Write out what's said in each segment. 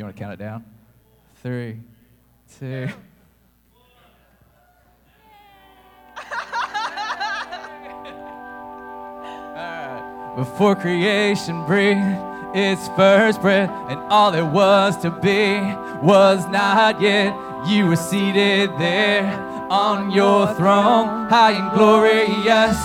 You want to count it down? Three, two. Before creation breathed its first breath, and all there was to be was not yet. You were seated there on your throne, high and glorious,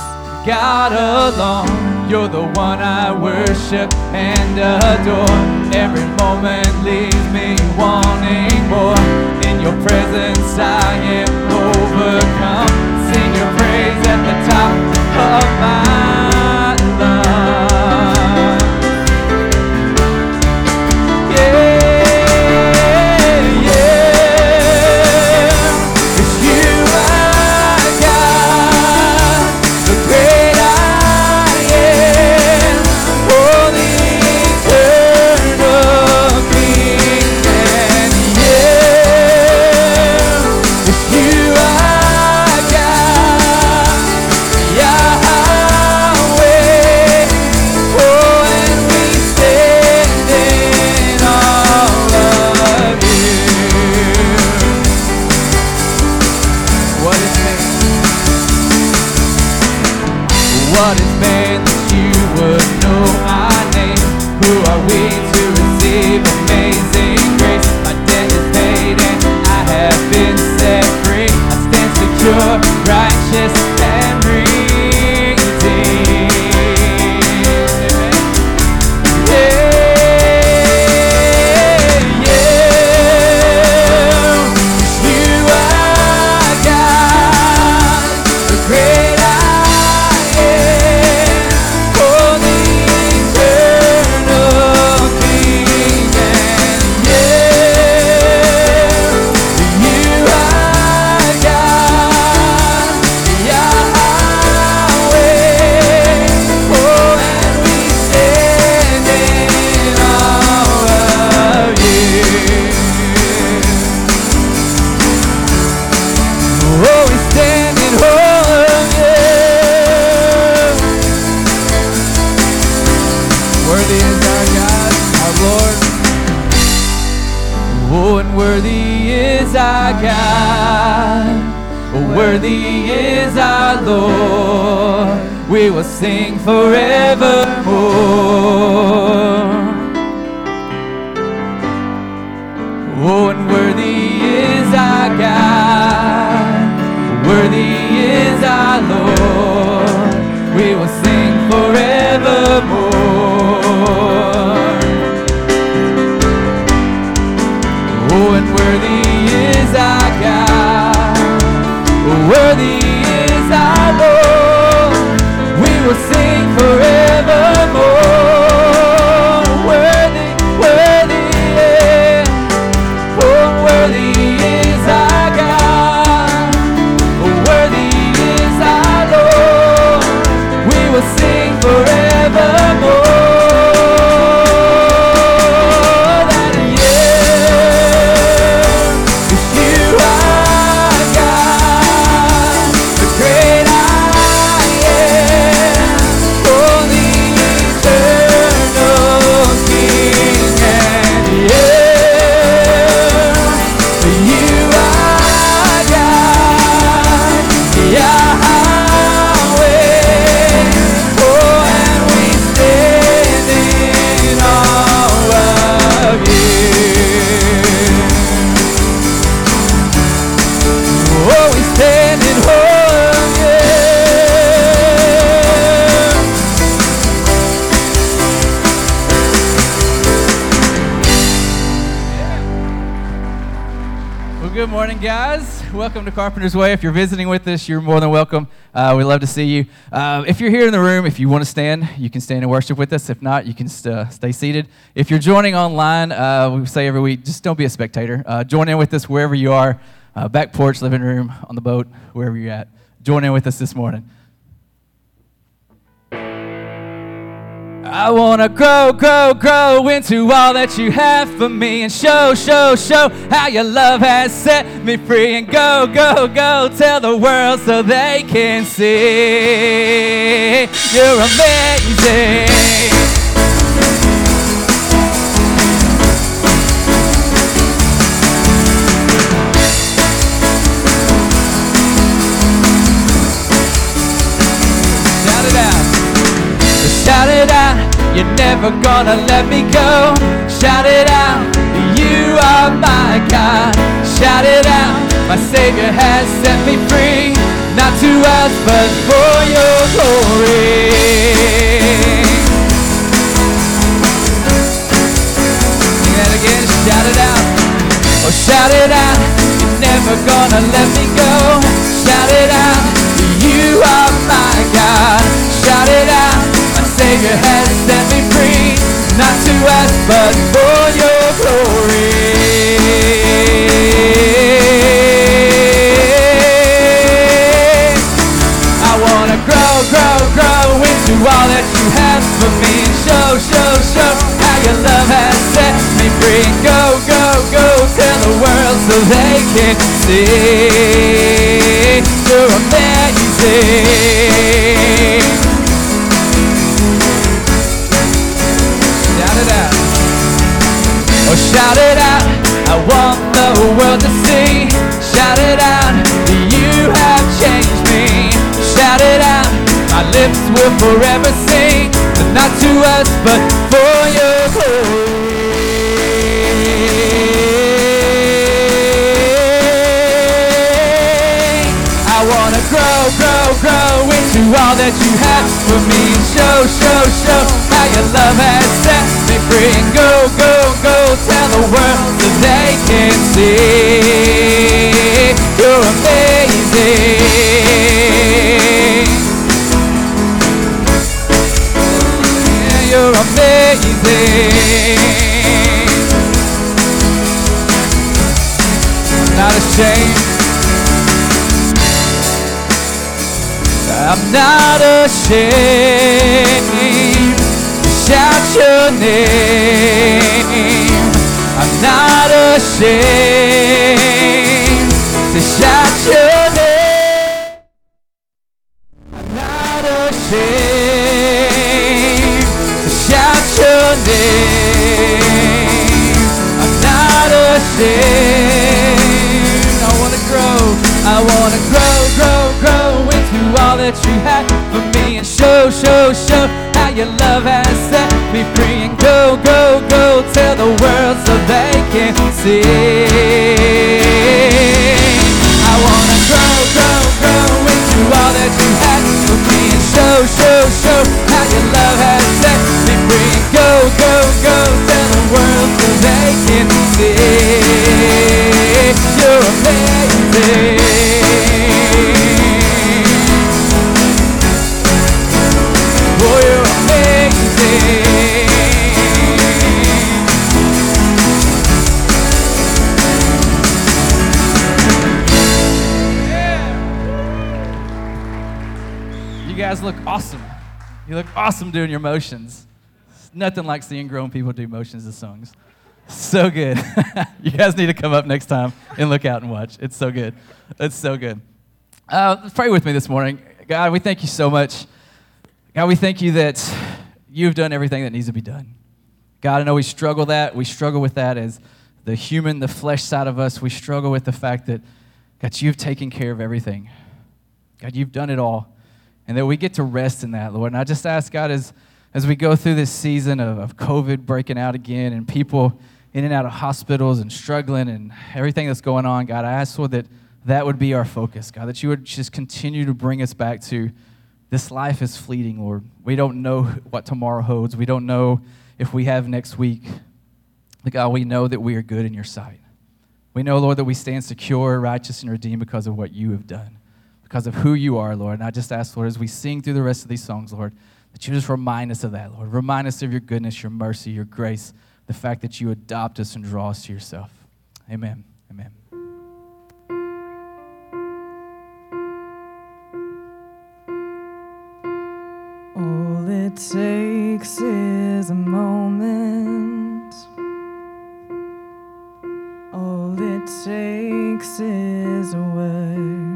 God alone. You're the one I worship and adore. Every moment leaves me wanting more. In your presence, I am overcome. Sing your praise at the top of my will sing forevermore. Welcome to Carpenter's Way. If you're visiting with us, you're more than welcome. Uh, we love to see you. Uh, if you're here in the room, if you want to stand, you can stand and worship with us. If not, you can st- stay seated. If you're joining online, uh, we say every week, just don't be a spectator. Uh, join in with us wherever you are, uh, back porch, living room, on the boat, wherever you're at. Join in with us this morning. I wanna grow, grow, grow into all that you have for me and show, show, show how your love has set me free and go, go, go tell the world so they can see you're amazing. Never gonna let me go. Shout it out, you are my God. Shout it out, my Savior has set me free. Not to us, but for your glory. Sing that again, shout it out. Oh, shout it out, you're never gonna let me go. Shout it out, you are my God. Shout it out, my Savior has. Not to us, but for your glory. I wanna grow, grow, grow into all that you have for me. Show, show, show how your love has set me free. Go, go, go, tell the world so they can see you're amazing. Shout it out. I want the world to see. Shout it out. You have changed me. Shout it out. My lips will forever sing. But not to us, but for your into all that you have for me. Show, show, show how your love has set me free. And go, go, go, tell the world so they can see you're amazing. Yeah, you're amazing. Not ashamed. I'm not ashamed shout your name. I'm not ashamed awesome doing your motions. Nothing like seeing grown people do motions of songs. So good. you guys need to come up next time and look out and watch. It's so good. It's so good. Uh, pray with me this morning. God, we thank you so much. God, we thank you that you've done everything that needs to be done. God, I know we struggle that. We struggle with that as the human, the flesh side of us. We struggle with the fact that, God, you've taken care of everything. God, you've done it all. And that we get to rest in that, Lord. And I just ask, God, as, as we go through this season of, of COVID breaking out again and people in and out of hospitals and struggling and everything that's going on, God, I ask, Lord, that that would be our focus, God, that you would just continue to bring us back to this life is fleeting, Lord. We don't know what tomorrow holds. We don't know if we have next week. But God, we know that we are good in your sight. We know, Lord, that we stand secure, righteous, and redeemed because of what you have done, because of who you are, Lord. And I just ask, Lord, as we sing through the rest of these songs, Lord, that you just remind us of that, Lord. Remind us of your goodness, your mercy, your grace, the fact that you adopt us and draw us to yourself. Amen. Amen. All it takes is a moment. All it takes is a word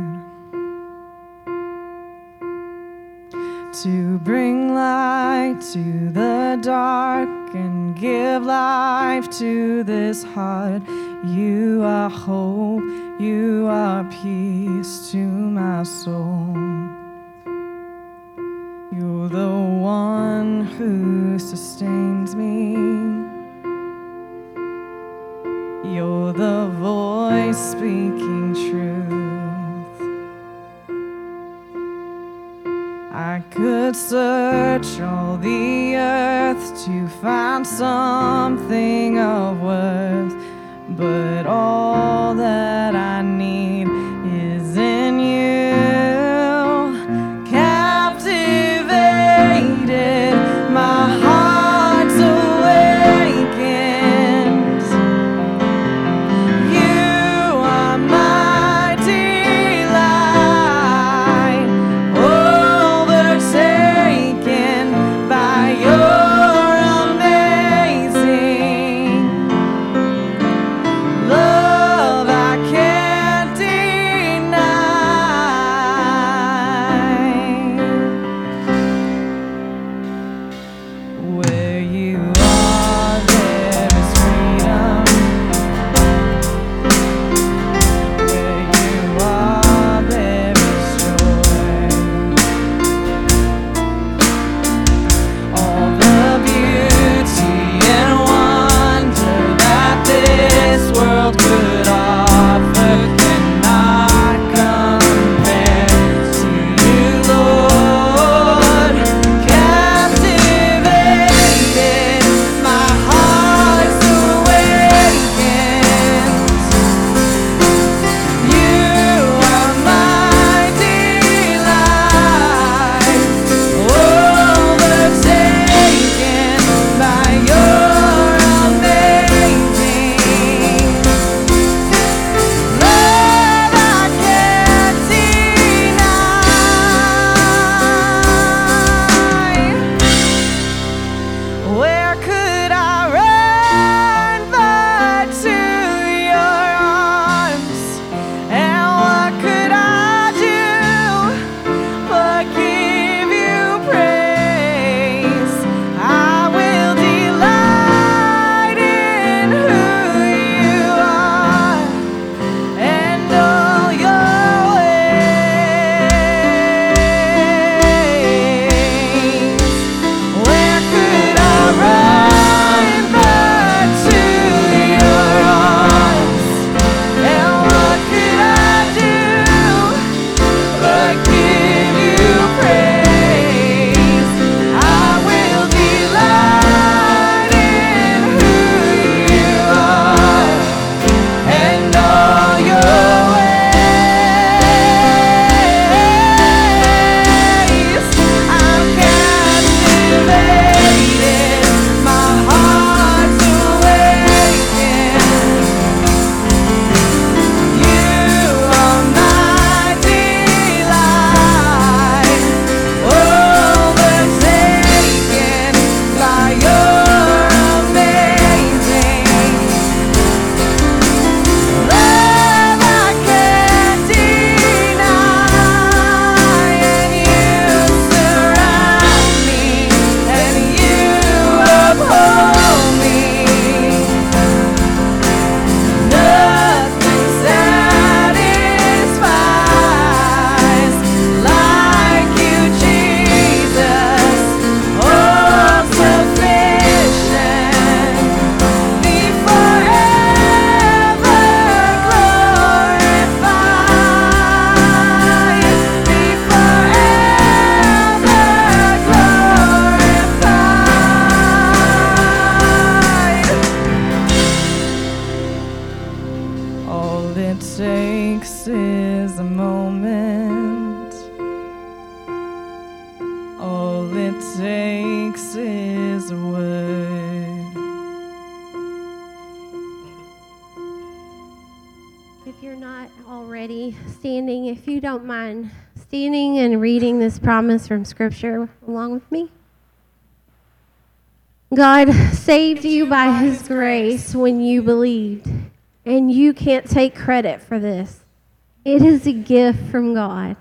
to bring light to the dark and give life to this heart. You are hope, you are peace to my soul. You're the one who sustains me. You're the voice speaking truth. I could search all the earth to find something of worth, but all that I need promise from Scripture along with me? God saved you by His grace when you believed, and you can't take credit for this. It is a gift from God.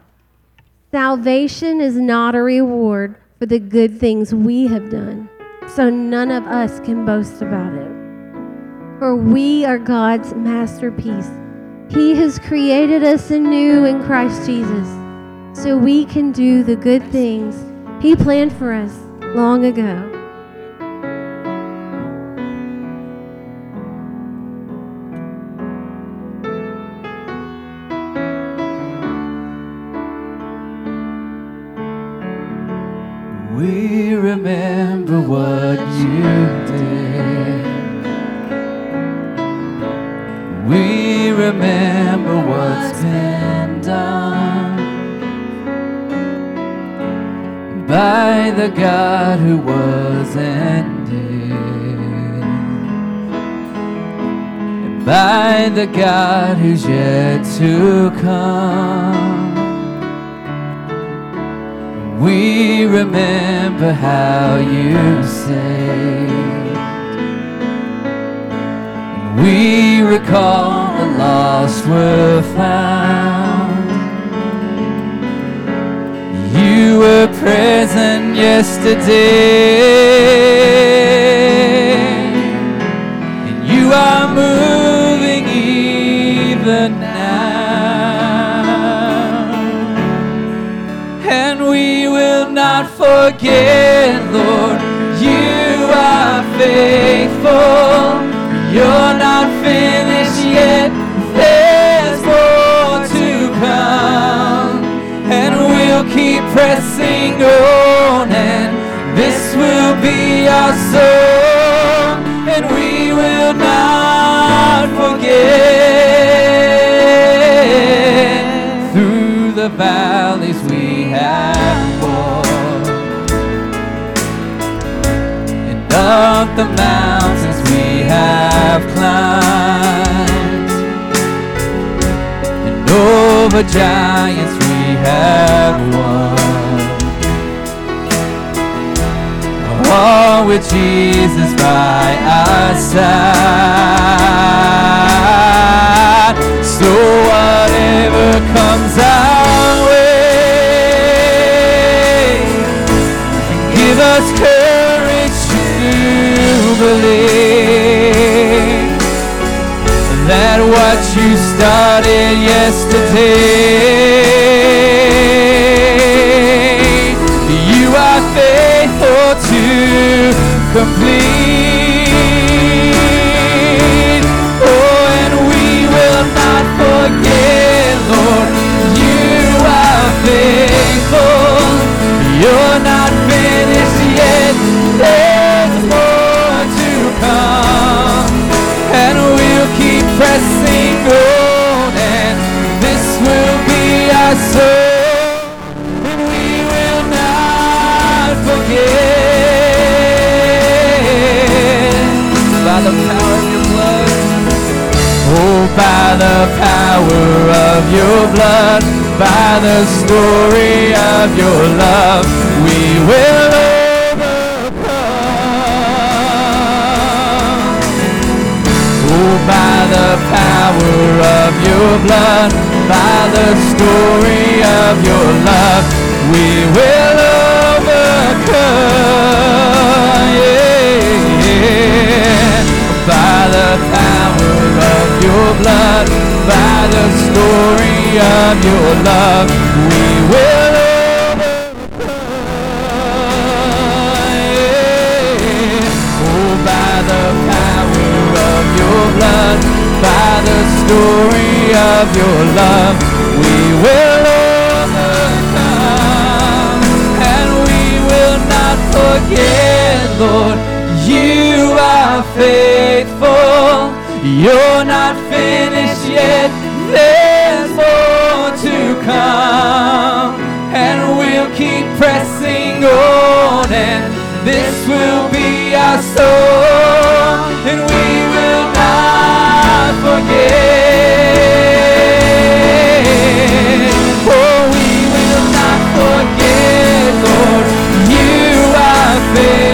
Salvation is not a reward for the good things we have done, so none of us can boast about it. For we are God's masterpiece. He has created us anew in Christ Jesus so we can do the good things He planned for us long ago. The God who's yet to come. We remember how you saved. We recall the lost were found. You were present yesterday. Forget, Lord, you are faithful. You're not finished yet. There's more to come. And we'll keep pressing on. And this will be our song. And we will not forget. Through the valleys Up the mountains we have climbed. And over giants we have won. All with Jesus by our side. So whatever comes our you started yesterday, of your love, we will overcome. Oh, by the power of your blood, by the story of your love, we will overcome. Yeah. By the power of your blood, by the story of your love, we will the power of your blood, by the story of your love, we will overcome. And we will not forget, Lord, you are faithful. You're not finished yet. There's more to come. And we'll keep pressing on. And this will be our song. Are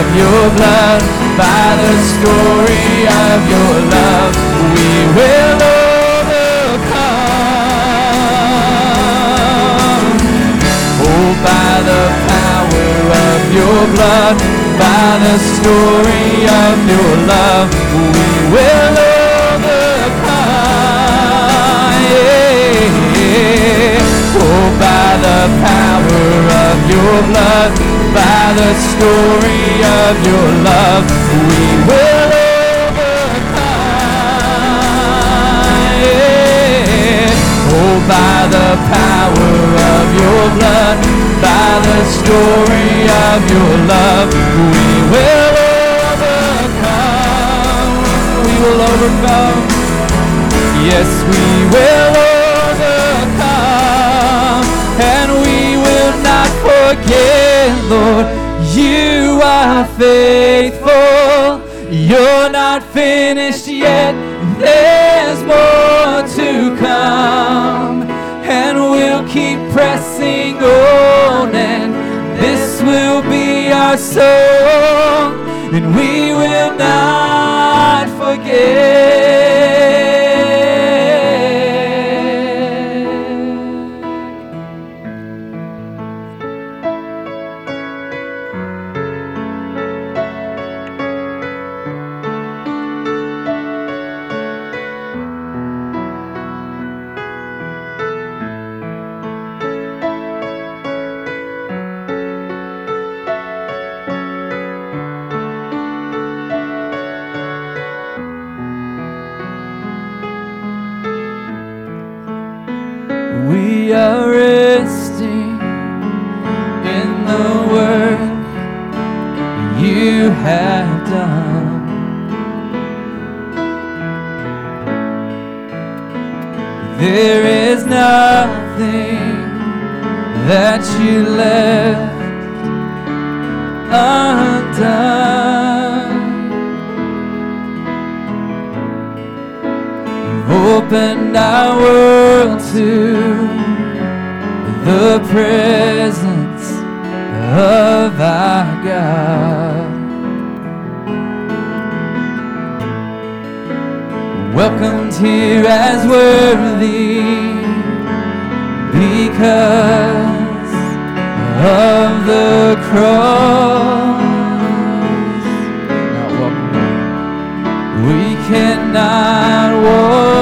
of your blood, by the story of your love, we will overcome. Oh, by the power of your blood, by the story of your love, we will overcome. Yeah. Oh, by the power of your blood, by the story of your love, we will overcome. Oh, by the power of your blood, by the story of your love, we will overcome. We will overcome. Yes, we will forget, Lord, you are faithful. You're not finished yet. There's more to come. And we'll keep pressing on. And this will be our song. And we presence of our God. Welcomed here as worthy because of the cross. We cannot walk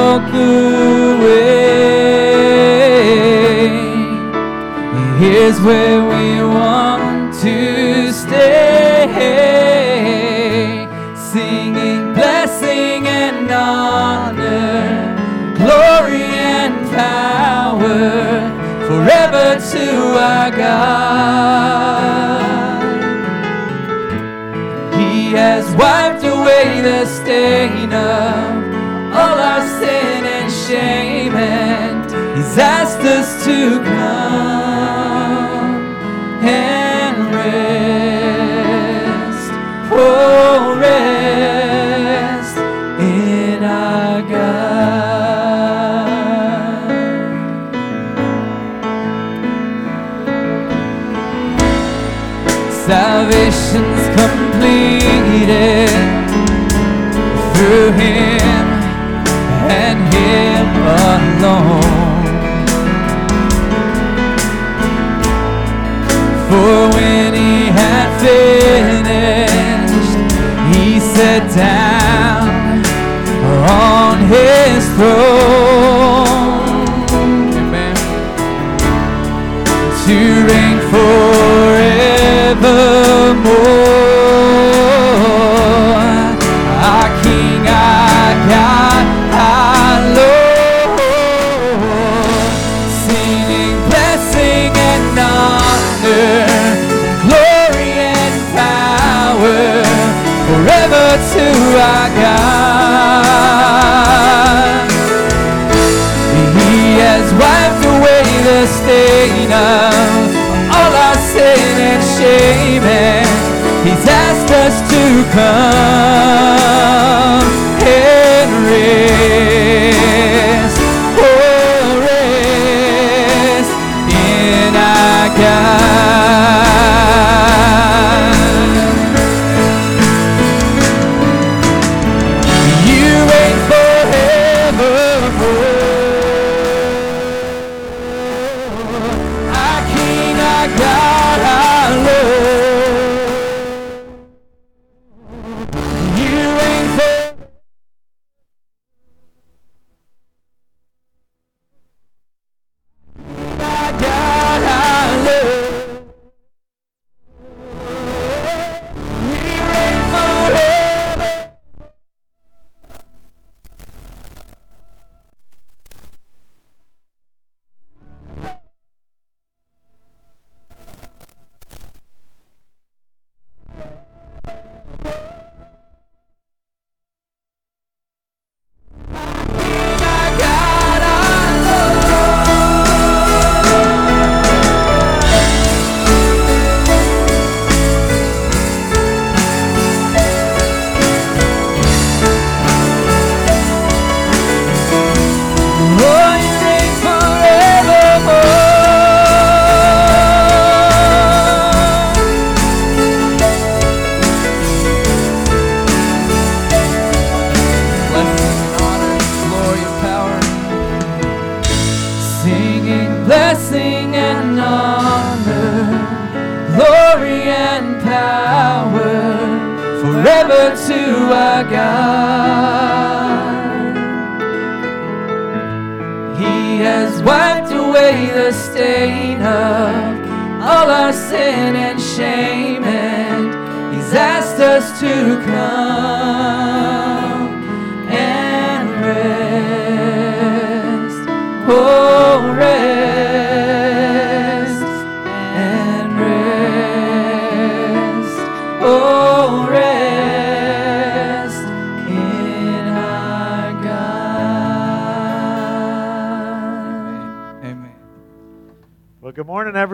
Here's where we want to stay, singing blessing and honor, glory and power forever to our God. He has wiped away the stain of all our sin and shame, down on His throne. To come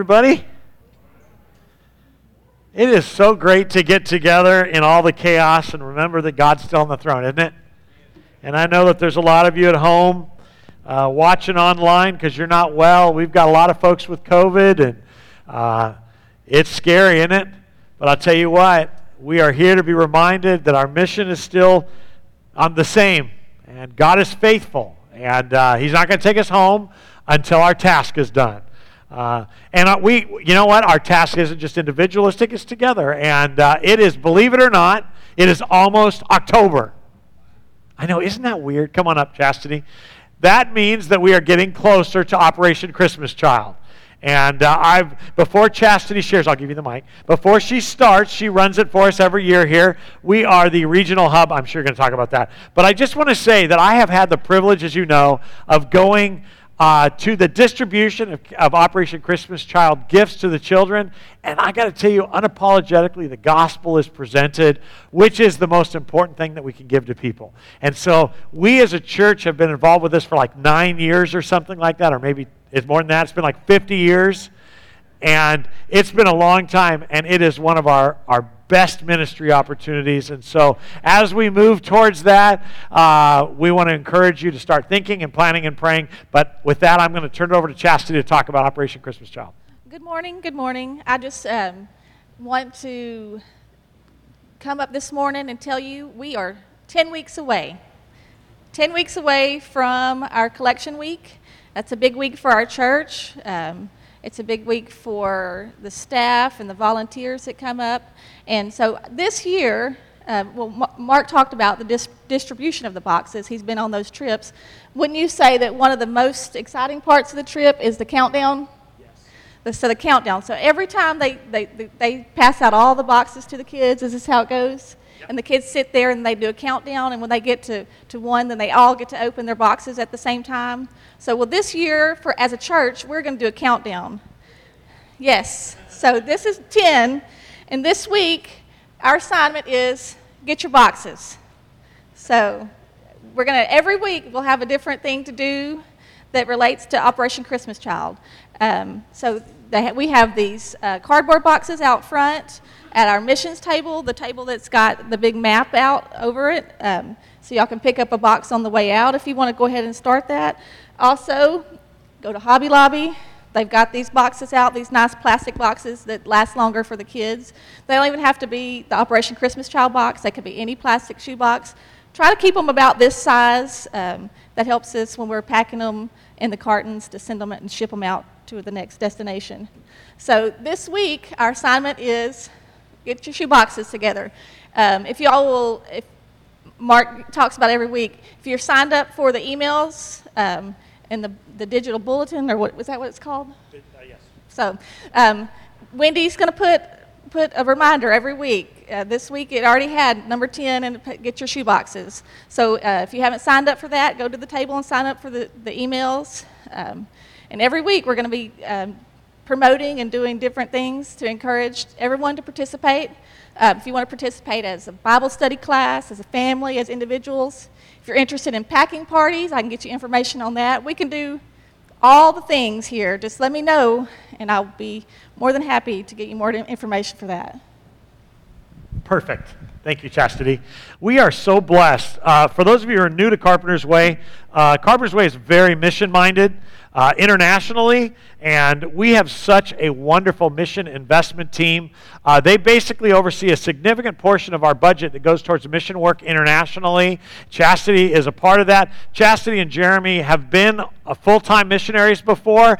everybody. It is so great to get together in all the chaos and remember that God's still on the throne, isn't it? And I know that there's a lot of you at home uh, watching online because you're not well. We've got a lot of folks with COVID, and uh, it's scary, isn't it? But I'll tell you what, we are here to be reminded that our mission is still on the same, and God is faithful, and uh, He's not going to take us home until our task is done. Uh, and uh, we, you know what? Our task isn't just individualistic; it's together. And uh, it is, believe it or not, it is almost October. I know, isn't that weird? Come on up, Chastity. That means that we are getting closer to Operation Christmas Child. And uh, I've before Chastity shares, I'll give you the mic. Before she starts, she runs it for us every year here. We are the regional hub. I'm sure you're going to talk about that. But I just want to say that I have had the privilege, as you know, of going uh, to the distribution of, of, Operation Christmas Child gifts to the children. And I got to tell you, unapologetically, the gospel is presented, which is the most important thing that we can give to people. And so we as a church have been involved with this for like nine years or something like that, or maybe it's more than that. It's been like 50 years. And it's been a long time, and it is one of our, our best ministry opportunities. And so, as we move towards that, uh, we want to encourage you to start thinking and planning and praying. But with that, I'm going to turn it over to Chastity to talk about Operation Christmas Child. Good morning. Good morning. I just um, want to come up this morning and tell you we are 10 weeks away. 10 weeks away from our collection week. That's a big week for our church. Um, it's a big week for the staff and the volunteers that come up. And so this year, uh, well, Mark talked about the dis- distribution of the boxes. He's been on those trips. Wouldn't you say that one of the most exciting parts of the trip is the countdown? Yes. The, so the countdown. So every time they, they, they pass out all the boxes to the kids, is this how it goes? Yep. And the kids sit there and they do a countdown, and when they get to, to one, then they all get to open their boxes at the same time. So, well, this year, for as a church, we're going to do a countdown. Yes. So this is 10, and this week, our assignment is get your boxes. So we're going to, every week, we'll have a different thing to do that relates to Operation Christmas Child. Um, so ha- we have these uh, cardboard boxes out front at our missions table, the table that's got the big map out over it. Um, so y'all can pick up a box on the way out if you want to go ahead and start that. Also, go to Hobby Lobby. They've got these boxes out, these nice plastic boxes that last longer for the kids. They don't even have to be the Operation Christmas Child box, they could be any plastic shoe box. Try to keep them about this size. Um, that helps us when we're packing them in the cartons to send them and ship them out to the next destination. So this week, our assignment is get your shoe boxes together. Um, if y'all will, if Mark talks about every week. If you're signed up for the emails um, and the, the digital bulletin, or what was that what it's called? Uh, yes. So um, Wendy's going to put put a reminder every week. Uh, this week it already had number 10 and get your shoe boxes. So uh, if you haven't signed up for that, go to the table and sign up for the, the emails. Um, and every week we're going to be um, promoting and doing different things to encourage everyone to participate. Uh, if you want to participate as a Bible study class, as a family, as individuals, if you're interested in packing parties, I can get you information on that. We can do all the things here. Just let me know, and I'll be more than happy to get you more information for that. Perfect. Thank you, Chastity. We are so blessed. Uh, for those of you who are new to Carpenter's Way, uh, Carpenter's Way is very mission minded uh, internationally, and we have such a wonderful mission investment team. Uh, they basically oversee a significant portion of our budget that goes towards mission work internationally. Chastity is a part of that. Chastity and Jeremy have been full time missionaries before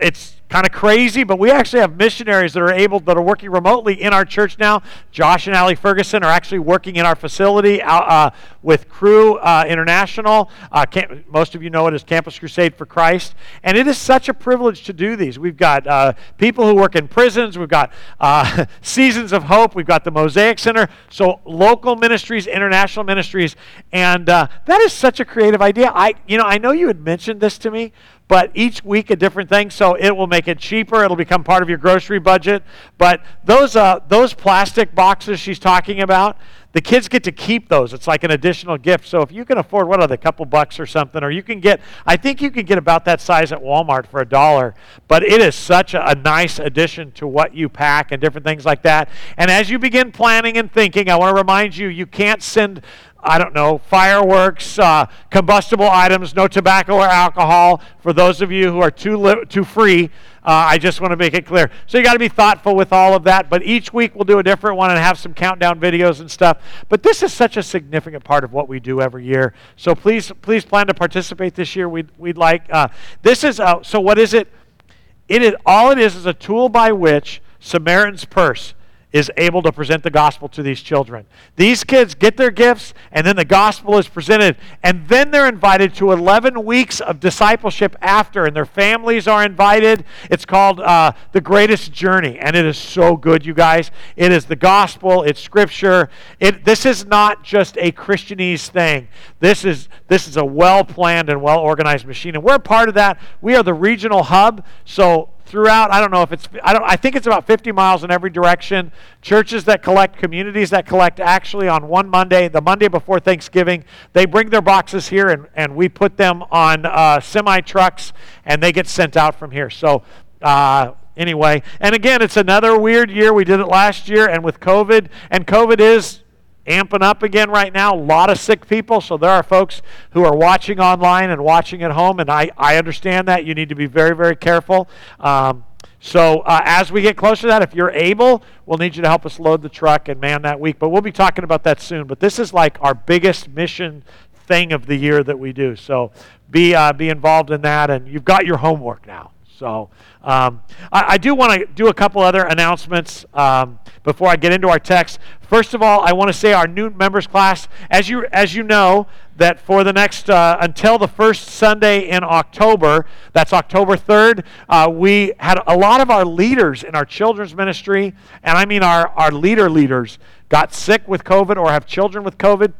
it's kind of crazy, but we actually have missionaries that are able that are working remotely in our church now. Josh and Allie Ferguson are actually working in our facility uh, uh with Cru uh, International. Uh, most of you know it as Campus Crusade for Christ, and it is such a privilege to do these. We've got uh, people who work in prisons. We've got uh, Seasons of Hope. We've got the Mosaic Center. So local ministries, international ministries, and that is such a creative idea. I, you know, I know you had mentioned this to me but each week a different thing. So it will make it cheaper. It'll become part of your grocery budget. But those uh, those plastic boxes she's talking about, the kids get to keep those. It's like an additional gift. So if you can afford what are they, a couple bucks or something, or you can get, I think you can get about that size at Walmart for a dollar. But it is such a, a nice addition to what you pack and different things like that. And as you begin planning and thinking, I want to remind you, you can't send I don't know, fireworks, uh, combustible items, no tobacco or alcohol. For those of you who are too, li- too free, uh, I just want to make it clear. So you got to be thoughtful with all of that. But each week we'll do a different one and have some countdown videos and stuff. But this is such a significant part of what we do every year. So please, please plan to participate this year. We'd, we'd like. Uh, this is uh, so. What is it? It is all it is is a tool by which Samaritan's Purse is able to present the gospel to these children. These kids get their gifts, and then the gospel is presented. And then they're invited to 11 weeks of discipleship after, and their families are invited. It's called uh, The Greatest Journey, and it is so good, you guys. It is the gospel, it's scripture. It, this is not just a Christianese thing, this is, this is a well planned and well organized machine. And we're part of that. We are the regional hub, so throughout i don't know if it's i don't i think it's about 50 miles in every direction. Churches that collect communities that collect actually on one monday the monday before thanksgiving they bring their boxes here and, and we put them on uh, semi trucks and they get sent out from here. So uh, anyway and again it's another weird year we did it last year and with covid and covid is amping up again right now. A lot of sick people. So there are folks who are watching online and watching at home, and I, I understand that. You need to be very, very careful. Um, so uh, as we get closer to that, if you're able, we'll need you to help us load the truck and man that week. But we'll be talking about that soon. But this is like our biggest mission thing of the year that we do. So be uh, be involved in that, and you've got your homework now. So um, I, I, do want to do a couple other announcements um, before I get into our text. First of all, I want to say our new members class, as you as you know, that for the next uh, until the first Sunday in October, that's October third, uh, we had a lot of our leaders in our children's ministry, and I mean our our leader leaders, got sick with COVID or have children with COVID.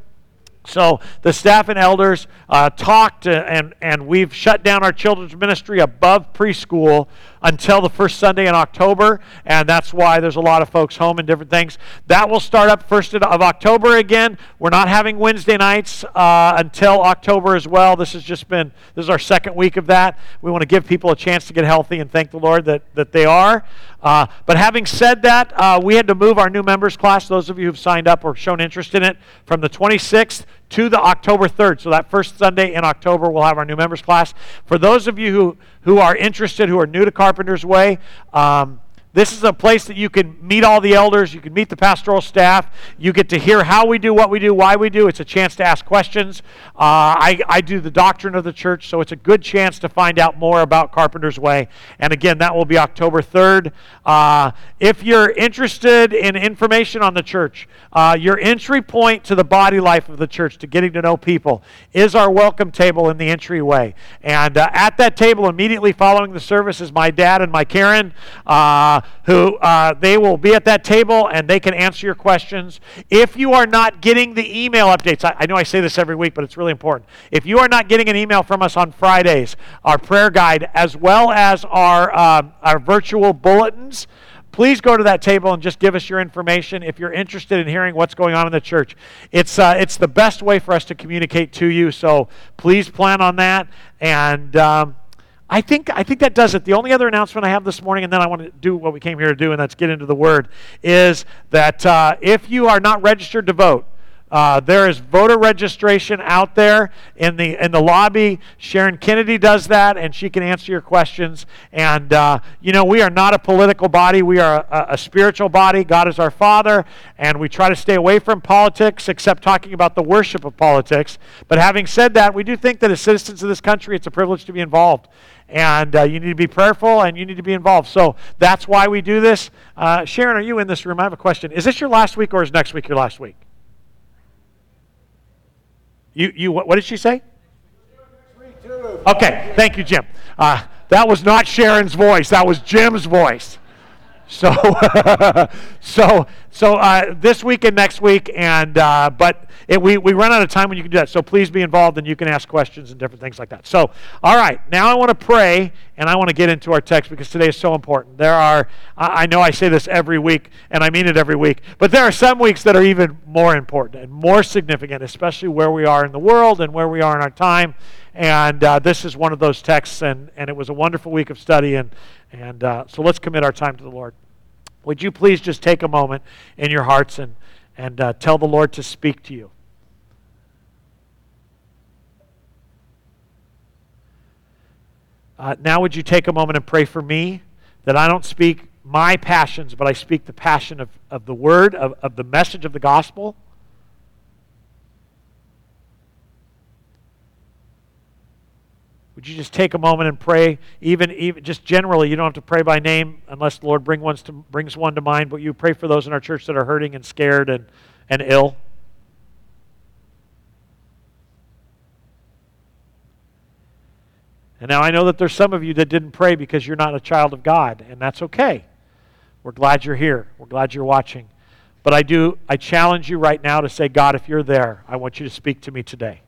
So the staff and elders uh, talked, and, and we've shut down our children's ministry above preschool until the first Sunday in October, and that's why there's a lot of folks home and different things. That will start up first of October again. We're not having Wednesday nights uh, until October as well. This has just been this is our second week of that. We want to give people a chance to get healthy and thank the Lord that that they are. Uh, but having said that, uh, we had to move our new members class. Those of you who've signed up or shown interest in it from the 26th to the October 3rd. So that first Sunday in October, we'll have our new members class. For those of you who, who are interested, who are new to Carpenter's Way, um, this is a place that you can meet all the elders, you can meet the pastoral staff, you get to hear how we do what we do, why we do. It's a chance to ask questions. Uh, I, I do the doctrine of the church, so it's a good chance to find out more about Carpenter's Way. And again, that will be October 3rd. Uh, if you're interested in information on the church, uh, your entry point to the body life of the church, to getting to know people, is our welcome table in the entryway. And uh, at that table, immediately following the service, is my dad and my Karen. Uh, who uh, they will be at that table and they can answer your questions. If you are not getting the email updates, I, I know I say this every week, but it's really important. If you are not getting an email from us on Fridays, our prayer guide, as well as our, uh, our virtual bulletins, please go to that table and just give us your information if you're interested in hearing what's going on in the church. It's, uh, it's the best way for us to communicate to you, so please plan on that. And um, I think, I think that does it. The only other announcement I have this morning, and then I want to do what we came here to do, and that's get into the Word, is that uh, if you are not registered to vote, Uh, there is voter registration out there in the in the lobby. Sharon Kennedy does that, and she can answer your questions. And uh, you know, we are not a political body; we are a, a spiritual body. God is our Father, and we try to stay away from politics, except talking about the worship of politics. But having said that, we do think that as citizens of this country, it's a privilege to be involved and uh, you need to be prayerful and you need to be involved. So that's why we do this. Uh, Sharon, are you in this room? I have a question. Is this your last week or is next week your last week? You, you what, what did she say? Okay, thank you, Jim. Uh, that was not Sharon's voice, that was Jim's voice. So, so, so uh, this week and next week, and uh, but it, we we run out of time when you can do that. So please be involved, and you can ask questions and different things like that. So, all right, now I want to pray, and I want to get into our text because today is so important. There are, I, know I say this every week, and I mean it every week, but there are some weeks that are even more important and more significant, especially where we are in the world and where we are in our time. And uh, this is one of those texts, and, and it was a wonderful week of study. And, and uh, so let's commit our time to the Lord. Would you please just take a moment in your hearts and, and uh, tell the Lord to speak to you? Uh, now, would you take a moment and pray for me that I don't speak my passions, but I speak the passion of, of the word, of, of the message of the gospel? Would you just take a moment and pray? Even, even just generally, you don't have to pray by name unless the Lord bring ones to, brings one to mind, but you pray for those in our church that are hurting and scared and, and ill. And now I know that there's some of you that didn't pray because you're not a child of God, and that's okay. We're glad you're here. We're glad you're watching. But I do I challenge you right now to say, God, if you're there, I want you to speak to me today.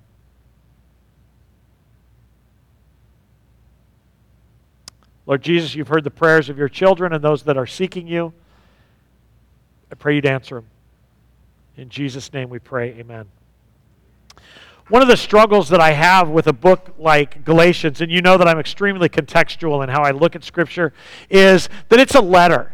Lord Jesus, you've heard the prayers of your children and those that are seeking you. I pray you'd answer them. In Jesus' name we pray, amen. One of the struggles that I have with a book like Galatians, and you know that I'm extremely contextual in how I look at Scripture, is that it's a letter.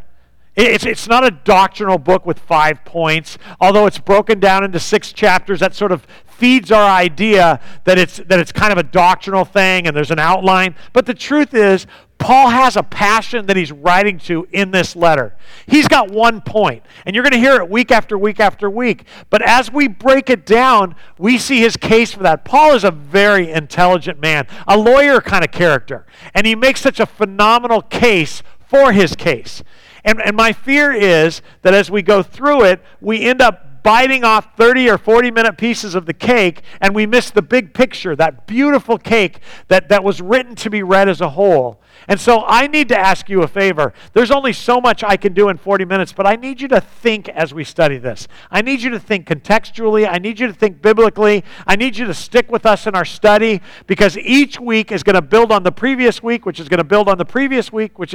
It's, it's not a doctrinal book with five points, although it's broken down into six chapters. That sort of feeds our idea that it's, that it's kind of a doctrinal thing and there's an outline. But the truth is, Paul has a passion that he's writing to in this letter. He's got one point, and you're going to hear it week after week after week. But as we break it down, we see his case for that. Paul is a very intelligent man, a lawyer kind of character, and he makes such a phenomenal case for his case. And, and my fear is that as we go through it, we end up biting off 30 or 40 minute pieces of the cake and we miss the big picture, that beautiful cake that, that was written to be read as a whole. And so I need to ask you a favor. There's only so much I can do in 40 minutes, but I need you to think as we study this. I need you to think contextually. I need you to think biblically. I need you to stick with us in our study because each week is going to build on the previous week, which is going to build on the previous week, which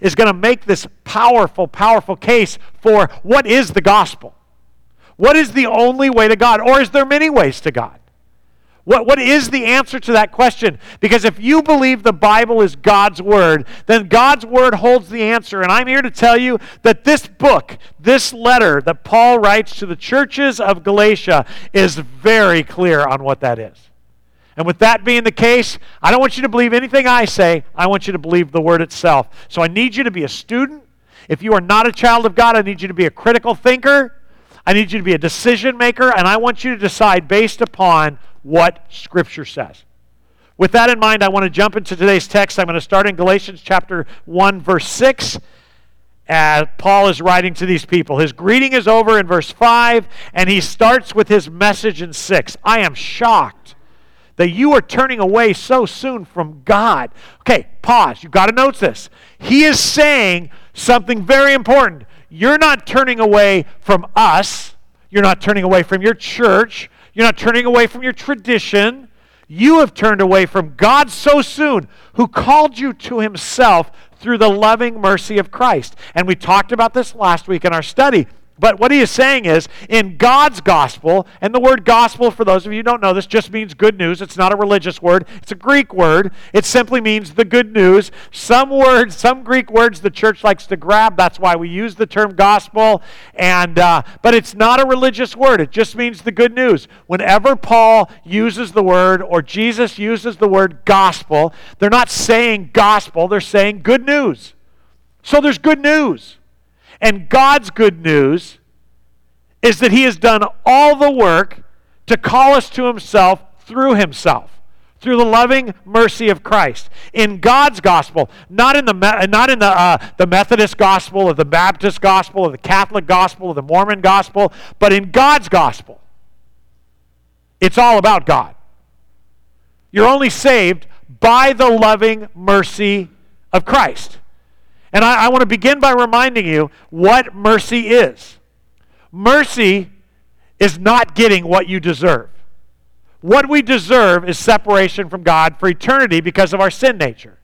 is going to make this powerful, powerful case for what is the gospel. What is the only way to God? Or is there many ways to God? What, what is the answer to that question? Because if you believe the Bible is God's Word, then God's Word holds the answer. And I'm here to tell you that this book, this letter that Paul writes to the churches of Galatia, is very clear on what that is. And with that being the case, I don't want you to believe anything I say. I want you to believe the Word itself. So I need you to be a student. If you are not a child of God, I need you to be a critical thinker. I need you to be a decision maker, and I want you to decide based upon what Scripture says. With that in mind, I want to jump into today's text. I'm going to start in Galatians chapter 1, verse 6 as Paul is writing to these people. His greeting is over in verse 5, and he starts with his message in 6. I am shocked that you are turning away so soon from God. Okay, pause. You've got to note this. He is saying something very important. You're not turning away from us. You're not turning away from your church. You're not turning away from your tradition. You have turned away from God so soon, who called you to himself through the loving mercy of Christ. And we talked about this last week in our study. But what he is saying is, in God's gospel, and the word gospel, for those of you who don't know this, just means good news. It's not a religious word, it's a Greek word. It simply means the good news. Some words, some Greek words the church likes to grab. That's why we use the term gospel. And, uh, but it's not a religious word, it just means the good news. Whenever Paul uses the word or Jesus uses the word gospel, they're not saying gospel, they're saying good news. So there's good news. And God's good news is that He has done all the work to call us to Himself through Himself, through the loving mercy of Christ. In God's gospel, not in the, not in the, uh, the Methodist gospel or the Baptist gospel or the Catholic gospel or the Mormon gospel, but in God's gospel. It's all about God. You're only saved by the loving mercy of Christ. And I, I want to begin by reminding you what mercy is. Mercy is not getting what you deserve. What we deserve is separation from God for eternity because of our sin nature.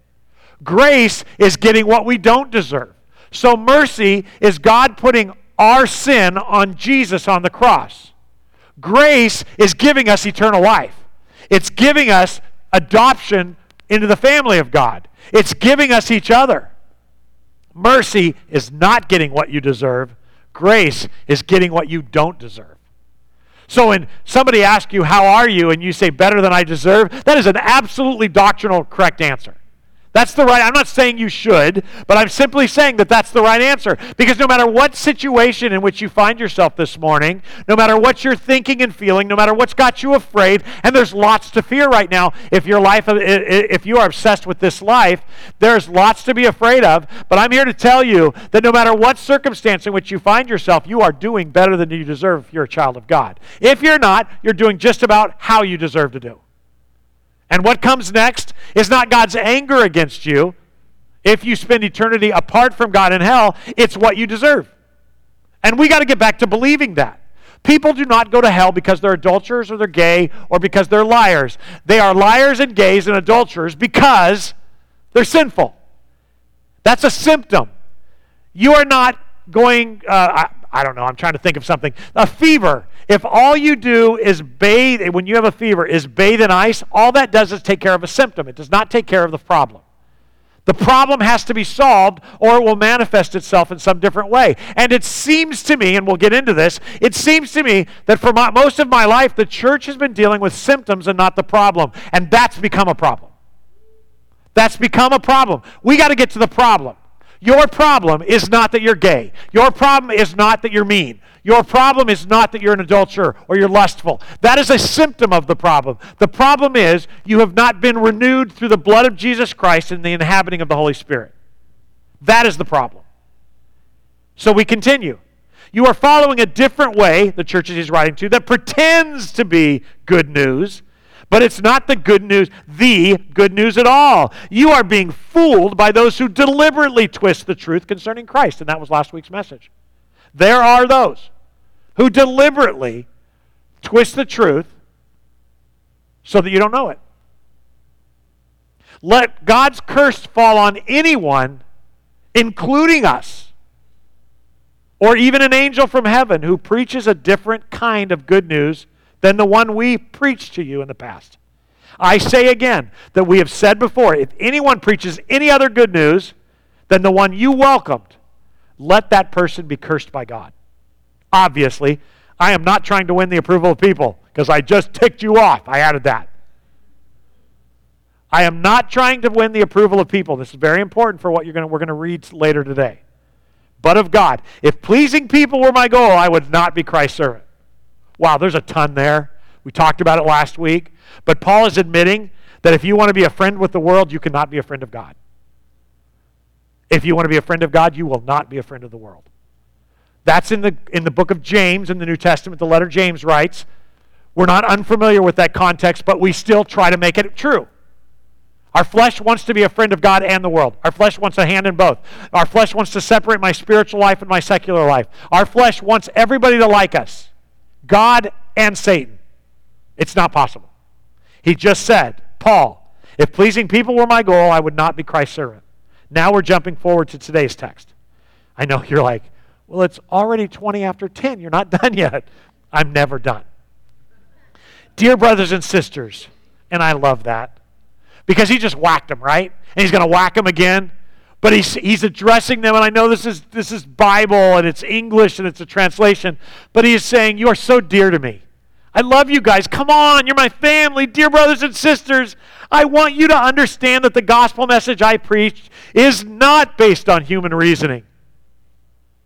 Grace is getting what we don't deserve. So mercy is God putting our sin on Jesus on the cross. Grace is giving us eternal life. It's giving us adoption into the family of God. It's giving us each other. Mercy is not getting what you deserve, grace is getting what you don't deserve. So when somebody asks you, How are you? and you say, Better than I deserve, that is an absolutely doctrinal correct answer. That's the right. I'm not saying you should, but I'm simply saying that that's the right answer. Because no matter what situation in which you find yourself this morning, no matter what you're thinking and feeling, no matter what's got you afraid, and there's lots to fear right now. If your life, if you are obsessed with this life, there's lots to be afraid of. But I'm here to tell you that no matter what circumstance in which you find yourself, you are doing better than you deserve if you're a child of God. If you're not, you're doing just about how you deserve to do. And what comes next is not God's anger against you. If you spend eternity apart from God in hell, it's what you deserve. And we got to get back to believing that. People do not go to hell because they're adulterers or they're gay or because they're liars. They are liars and gays and adulterers because they're sinful. That's a symptom. You are not going, uh, I, don't know, I'm trying to think of something. A fever if all you do is bathe, when you have a fever, is bathe in ice, all that does is take care of a symptom. It does not take care of the problem. The problem has to be solved or it will manifest itself in some different way. And it seems to me, and we'll get into this, it seems to me that for my, most of my life, the church has been dealing with symptoms and not the problem. And that's become a problem. That's become a problem. We got to get to the problem. Your problem is not that you're gay. Your problem is not that you're mean. Your problem is not that you're an adulterer or you're lustful. That is a symptom of the problem. The problem is you have not been renewed through the blood of Jesus Christ and the inhabiting of the Holy Spirit. That is the problem. So we continue. You are following a different way, the churches he's writing to, that pretends to be good news, but it's not the good news, the good news at all. You are being fooled by those who deliberately twist the truth concerning Christ. And that was last week's message. There are those who deliberately twist the truth so that you don't know it. Let God's curse fall on anyone, including us, or even an angel from heaven who preaches a different kind of good news than the one we preached to you in the past. I say again that we have said before if anyone preaches any other good news than the one you welcomed, let that person be cursed by God. Obviously, I am not trying to win the approval of people because I just ticked you off. I added that. I am not trying to win the approval of people. This is very important for what you're gonna, we're going to read later today. But of God. If pleasing people were my goal, I would not be Christ's servant. Wow, there's a ton there. We talked about it last week. But Paul is admitting that if you want to be a friend with the world, you cannot be a friend of God. If you want to be a friend of God, you will not be a friend of the world. That's in the, in the book of James in the New Testament. The letter James writes. We're not unfamiliar with that context, but we still try to make it true. Our flesh wants to be a friend of God and the world. Our flesh wants a hand in both. Our flesh wants to separate my spiritual life and my secular life. Our flesh wants everybody to like us God and Satan. It's not possible. He just said, Paul, if pleasing people were my goal, I would not be Christ's servant. Now we're jumping forward to today's text. I know you're like, Well, it's already 20 after 10. You're not done yet. I'm never done. Dear brothers and sisters, and I love that because he just whacked him, right? And he's going to whack him again. But he's, he's addressing them, and I know this is, this is Bible and it's English and it's a translation, but he is saying, You are so dear to me. I love you guys. Come on, you're my family, dear brothers and sisters. I want you to understand that the gospel message I preach is not based on human reasoning.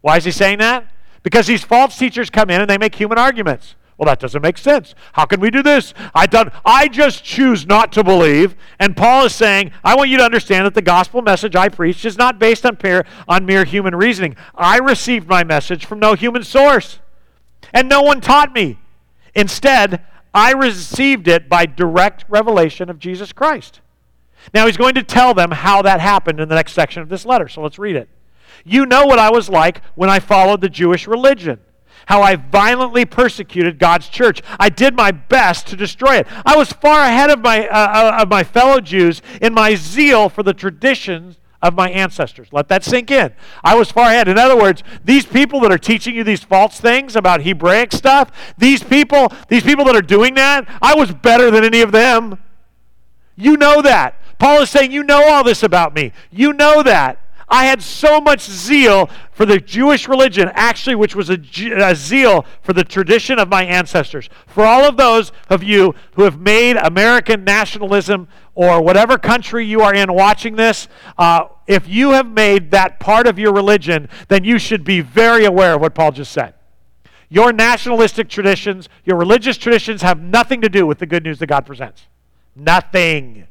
Why is he saying that? Because these false teachers come in and they make human arguments. Well, that doesn't make sense. How can we do this? I don't I just choose not to believe. And Paul is saying, I want you to understand that the gospel message I preach is not based on, mere, on mere human reasoning. I received my message from no human source. And no one taught me. Instead, I received it by direct revelation of Jesus Christ. Now, he's going to tell them how that happened in the next section of this letter. So let's read it. You know what I was like when I followed the Jewish religion how I violently persecuted God's church. I did my best to destroy it. I was far ahead of my, uh, uh, of my fellow Jews in my zeal for the traditions of my ancestors. Let that sink in. I was far ahead. In other words, these people that are teaching you these false things about Hebraic stuff, these people, these people that are doing that, I was better than any of them. You know that. Paul is saying, You know all this about me. You know that. I had so much zeal for the Jewish religion, actually, which was a, a, zeal for the tradition of my ancestors. For all of those of you who have made American nationalism or whatever country you are in watching this, uh, if you have made that part of your religion, then you should be very aware of what Paul just said. Your nationalistic traditions, your religious traditions have nothing to do with the good news that God presents. Nothing.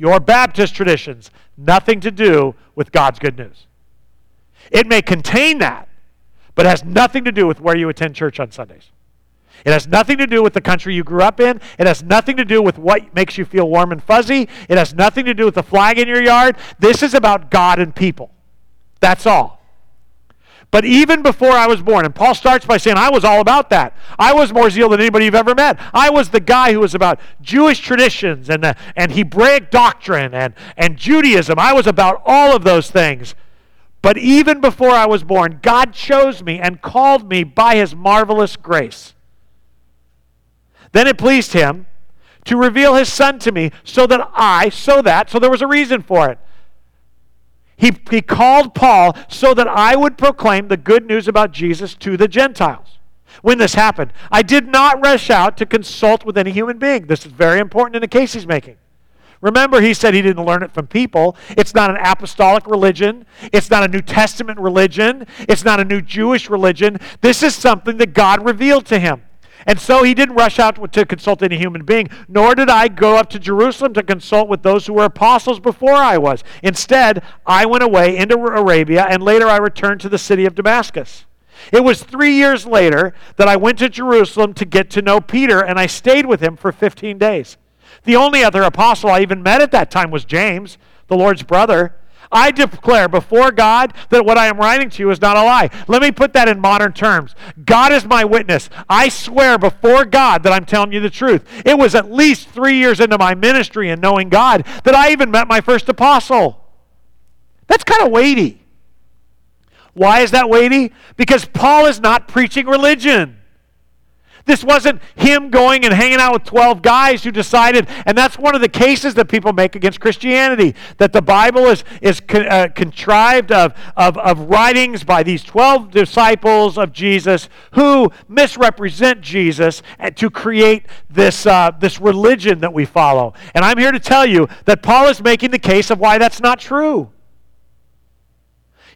Your Baptist traditions, nothing to do with God's good news. It may contain that, but has nothing to do with where you attend church on Sundays. It has nothing to do with the country you grew up in. It has nothing to do with what makes you feel warm and fuzzy. It has nothing to do with the flag in your yard. This is about God and people. That's all. But even before I was born, and Paul starts by saying, I was all about that. I was more zeal than anybody you've ever met. I was the guy who was about Jewish traditions and, uh, and Hebraic doctrine and, and Judaism. I was about all of those things. But even before I was born, God chose me and called me by his marvelous grace. Then it pleased him to reveal his son to me so that I, so that, so there was a reason for it he, he called Paul so that I would proclaim the good news about Jesus to the Gentiles. When this happened, I did not rush out to consult with any human being. This is very important in the case he's making. Remember, he said he didn't learn it from people. It's not an apostolic religion. It's not a New Testament religion. It's not a new Jewish religion. This is something that God revealed to him. And so he didn't rush out to consult any human being, nor did I go up to Jerusalem to consult with those who were apostles before I was. Instead, I went away into Arabia, and later I returned to the city of Damascus. It was three years later that I went to Jerusalem to get to know Peter, and I stayed with him for 15 days. The only other apostle I even met at that time was James, the Lord's brother. I declare before God that what I am writing to you is not a lie. Let me put that in modern terms. God is my witness. I swear before God that I'm telling you the truth. It was at least three years into my ministry and knowing God that I even met my first apostle. That's kind of weighty. Why is that weighty? Because Paul is not preaching religion. This wasn't him going and hanging out with 12 guys who decided, and that's one of the cases that people make against Christianity, that the Bible is, is con, uh, contrived of, of, of writings by these 12 disciples of Jesus who misrepresent Jesus to create this, uh, this religion that we follow. And I'm here to tell you that Paul is making the case of why that's not true.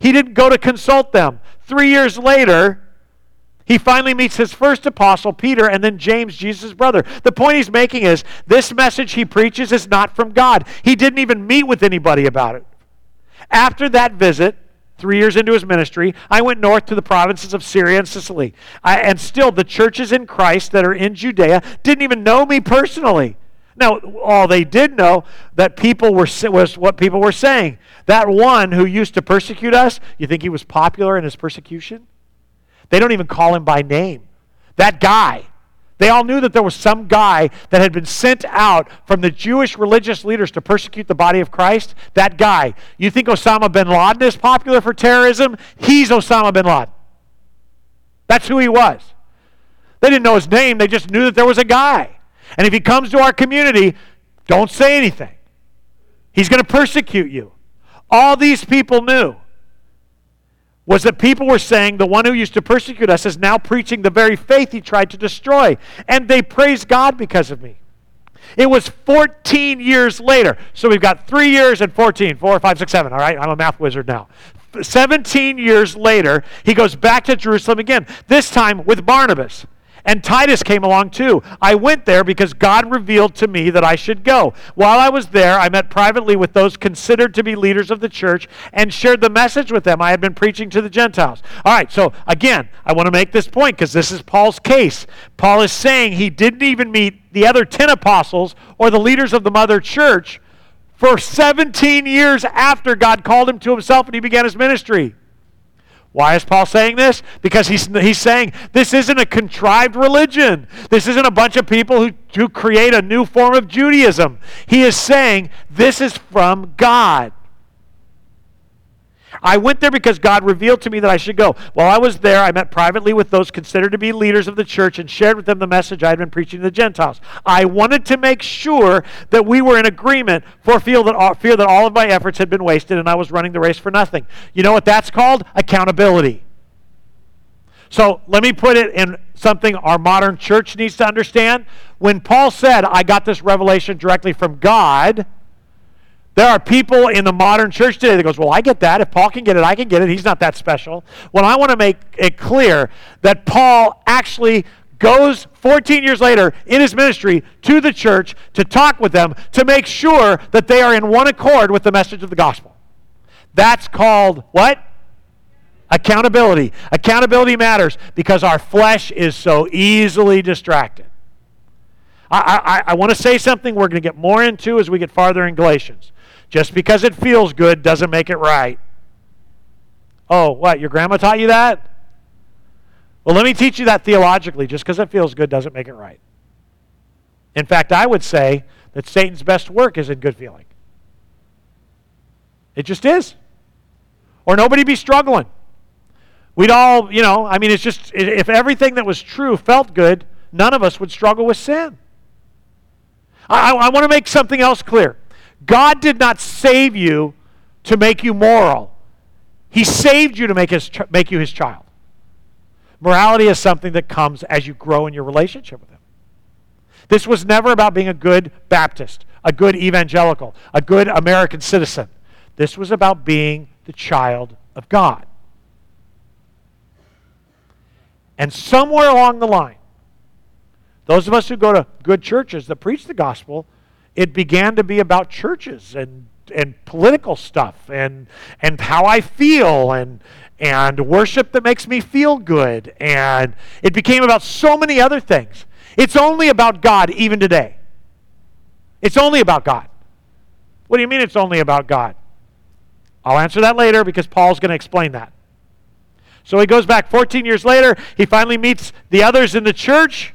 He didn't go to consult them. Three years later, he finally meets his first apostle, Peter, and then James, Jesus' brother. The point he's making is this message he preaches is not from God. He didn't even meet with anybody about it. After that visit, three years into his ministry, I went north to the provinces of Syria and Cilicia. I, and still, the churches in Christ that are in Judea didn't even know me personally. Now, all they did know that people were was what people were saying. That one who used to persecute us, you think he was popular in his persecution? They don't even call him by name. That guy. They all knew that there was some guy that had been sent out from the Jewish religious leaders to persecute the body of Christ. That guy. You think Osama bin Laden is popular for terrorism? He's Osama bin Laden. That's who he was. They didn't know his name, they just knew that there was a guy. And if he comes to our community, don't say anything. He's going to persecute you. All these people knew was that people were saying the one who used to persecute us is now preaching the very faith he tried to destroy. And they praise God because of me. It was 14 years later. So we've got three years and 14, four, five, six, seven. All right, I'm a math wizard now. 17 years later, he goes back to Jerusalem again, this time with Barnabas. And Titus came along too. I went there because God revealed to me that I should go. While I was there, I met privately with those considered to be leaders of the church and shared the message with them I had been preaching to the Gentiles. All right, so again, I want to make this point because this is Paul's case. Paul is saying he didn't even meet the other 10 apostles or the leaders of the mother church for 17 years after God called him to himself and he began his ministry. Why is Paul saying this? Because he's, he's saying this isn't a contrived religion. This isn't a bunch of people who, who create a new form of Judaism. He is saying this is from God. I went there because God revealed to me that I should go. While I was there, I met privately with those considered to be leaders of the church and shared with them the message I had been preaching to the Gentiles. I wanted to make sure that we were in agreement for fear that all, fear that all of my efforts had been wasted and I was running the race for nothing. You know what that's called? Accountability. So let me put it in something our modern church needs to understand. When Paul said, I got this revelation directly from God, there are people in the modern church today that goes, "Well, I get that. If Paul can get it, I can get it. He's not that special." Well, I want to make it clear that Paul actually goes 14 years later in his ministry to the church to talk with them to make sure that they are in one accord with the message of the gospel. That's called what? Accountability. Accountability matters because our flesh is so easily distracted. I, I, I want to say something we're going to get more into as we get farther in Galatians. Just because it feels good doesn't make it right. Oh, what? Your grandma taught you that? Well, let me teach you that theologically. Just because it feels good doesn't make it right. In fact, I would say that Satan's best work is in good feeling. It just is. Or nobody be struggling. We'd all, you know, I mean, it's just, if everything that was true felt good, none of us would struggle with sin. I, I want to make something else clear. God did not save you to make you moral. He saved you to make, his, make you his child. Morality is something that comes as you grow in your relationship with him. This was never about being a good Baptist, a good evangelical, a good American citizen. This was about being the child of God. And somewhere along the line, those of us who go to good churches that preach the gospel it began to be about churches and and political stuff and and how I feel and and worship that makes me feel good and it became about so many other things. It's only about God even today. It's only about God. What do you mean it's only about God? I'll answer that later because Paul's going to explain that. So he goes back 14 years later. He finally meets the others in the church.